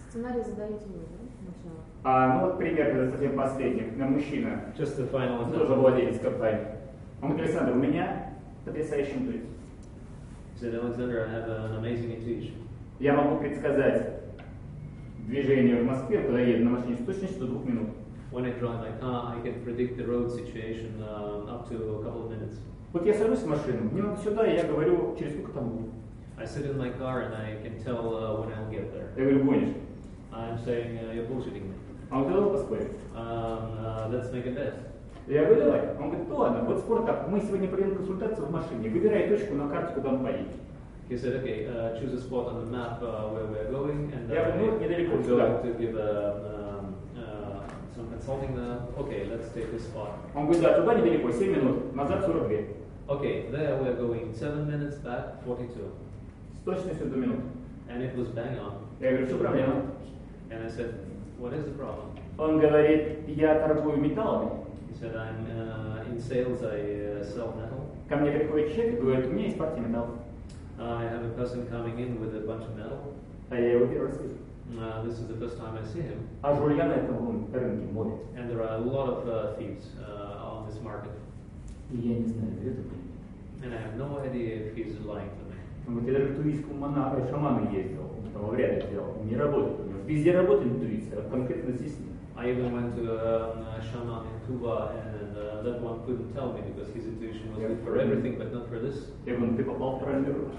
Сценарий задаете вы, да? Сначала. А, ну вот пример, когда совсем последний. На мужчина, Just the final тоже владелец компании. Он говорит, Александр, у меня потрясающий интуиция. He said, Alexander, I have an amazing intuition. Я могу предсказать движение в Москве, когда еду на машине с точностью до двух минут. When I drive my car, I can predict the road situation uh, up to a couple of minutes. Вот я сажусь в машину, мне надо сюда, и я говорю, через сколько там буду. I sit in my car and I can tell uh, when I'll get there. Я говорю, гонишь. I'm saying uh, you're bullshitting me. А говорит, давай поспорим. Um, uh, let's make a bet. Я говорю, давай. Он говорит, ну ладно, вот спор так, мы сегодня проведем консультацию в машине, выбирай точку на карте, куда он поедет. He said, okay, uh, choose a spot on the map uh, where we're going, and Yeah, uh, ну, недалеко I'm going to give a, um, uh, some consulting. Uh, okay, let's take this spot. Он говорит, да, туда недалеко, 7 минут, назад 42. Okay, there we're going seven minutes back, 42, С точностью до минуты. and it was bang on. Я говорю, что проблема? And I said, What is the problem? Он говорит, я торгую металлами. He said, I'm uh, in sales, I uh, sell metal. Ко мне приходит человек и говорит, у меня есть партия металлов. I have a person coming in with a bunch of metal. А я его первый раз вижу. Uh, this is the first time I see him. А жулья на этом рынке море. And there are a lot of uh, thieves uh, on this market. И я не знаю, это ли. And I have no idea if he's lying to me. Он говорит, я даже к туристскому мона- э, шаману ездил, там в обряды делал. Не работает у него. Везде работает интуиция, а конкретно здесь нет. I even went to um, a shaman in Tuva, and uh, that one couldn't tell me because his intuition was good for everything, but not for this. Я говорю, «Ну, ты попал в правильную руку.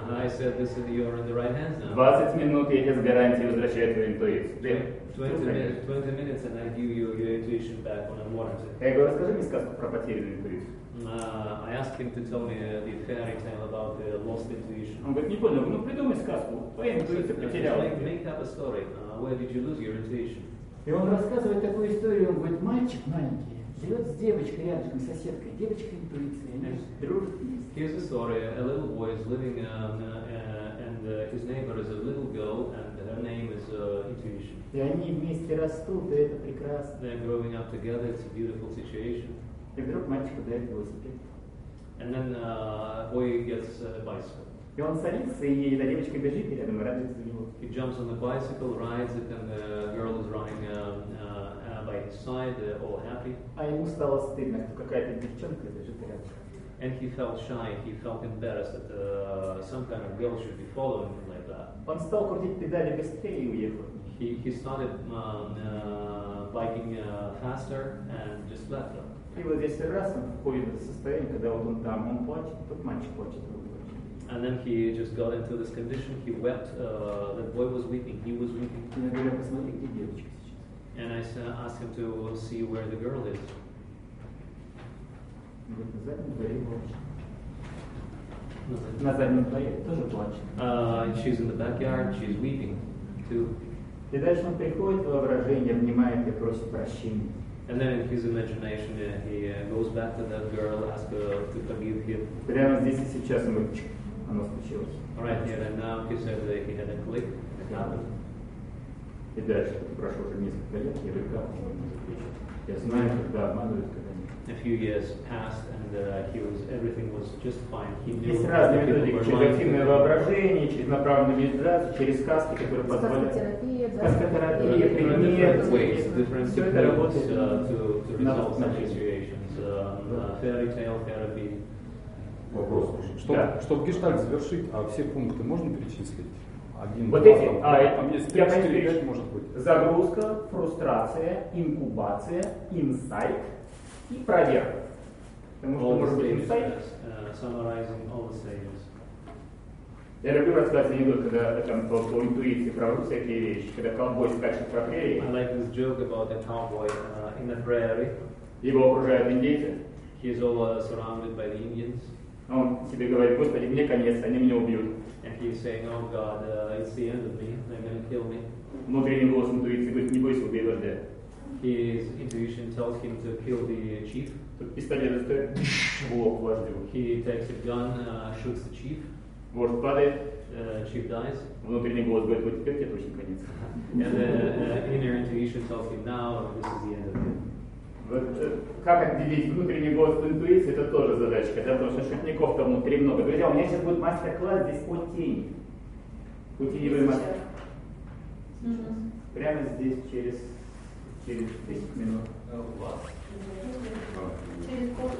And I said, "This is you're in the right hands now." 20 минут я тебе с гарантией возвращаю твою интуицию. Ты- 20 minutes, 20 minutes, and I give you your intuition back when I'm warranted. Я говорю, расскажи мне сказку про потерянную интуицию. Uh, I asked him to tell me uh, the fairy tale about the lost intuition. Он говорит, не понял, ну придумай сказку. Твоя I said, интуиция "Uh, потеряла. make, make up a story. Uh, where did you lose your intuition? И он рассказывает такую историю, он говорит, мальчик маленький, живет с девочкой рядышком, соседкой, девочка интуиция, они дружат. Here's a story. A little boy is living, um, uh, uh, and uh, his neighbor is a little girl, and her name is uh, Intuition. И они вместе растут, и это прекрасно. They're growing up together. It's a beautiful situation. И вдруг мальчику дает велосипед. And then uh, boy gets a bicycle. И он садится, и эта девочка бежит и рядом и радуется за него. He jumps on the bicycle, rides it, and the girl is running um, uh, uh, by his side, uh, all happy. А ему стало стыдно, что какая-то девчонка бежит рядом. And he felt shy. He felt embarrassed that uh, some kind of girl should be following him like that. Он стал крутить педали быстрее и уехал. He, he started um, uh, biking uh, faster and just left her. И вот здесь раз он входит в состояние, когда вот он там, он плачет, тот мальчик плачет, другой плачет. And then he just got into this condition. He wept. Uh, the boy was weeping. He was weeping. И я говорю, посмотри, где девочка сейчас. And I sa- asked him to see where the girl is. Он говорит, на заднем дворе плачет. На заднем дворе тоже плачет. Uh, and she's in the backyard. She's weeping too. И дальше он приходит в воображение, обнимает и просит прощения. And then in his imagination, uh, he uh, goes back to that girl, asks her to forgive him. Прямо здесь и сейчас он говорит, «Чик», оно случилось. Right here and now, he said that he had a click. И дальше, прошло уже несколько лет, я отвечать? Я знаю, когда обманывают, когда нет. A few years passed, and uh, he was everything was just fine. He knew Есть that разные методики, через активное воображение, через направленную медитацию, через сказки, которые позволяют. Сказкотерапия, да? Сказкотерапия, пример. different ways, different это techniques работает uh, to, to resolve such situations. Um, uh, fairy tale. Вопрос. Чтобы, Да. чтобы гештальт завершить, а все пункты можно перечислить? Один, Вот два, эти, там, а, там есть я 3, 4, конечно, 5, может быть. Загрузка, фрустрация, инкубация, инсайт и проверка. Потому что All the может быть инсайт. uh, summarizing all the stages. Я люблю рассказывать анекдот, когда там по, по интуиции про всякие вещи, когда ковбой скачет по прерии, I like this joke about a cowboy uh, in a prairie. его окружают индейцы, He is all uh, surrounded by the Indians, он себе говорит, господи, мне конец, они меня убьют. and he is saying, "Oh God, uh, it's the end of me. They're going to kill me." Внутренний голос интуиции говорит, не бойся, убей вождя. His intuition tells him to kill the chief. Тут пистолет стоит в лоб вождю. He takes a gun, uh, shoots the chief. Вождь падает, Uh, chief dies, внутренний голос говорит, вот теперь тебе точно конец. and the uh, inner intuition tells him, "Now this is the end of you." Вот, э, как отделить внутренний голос от интуиции, это тоже задачка, да, потому что шутников там внутри много. Друзья, у меня сейчас будет мастер-класс здесь о тени. О теневой мастер. Прямо здесь через, через 10 минут. Через полчаса.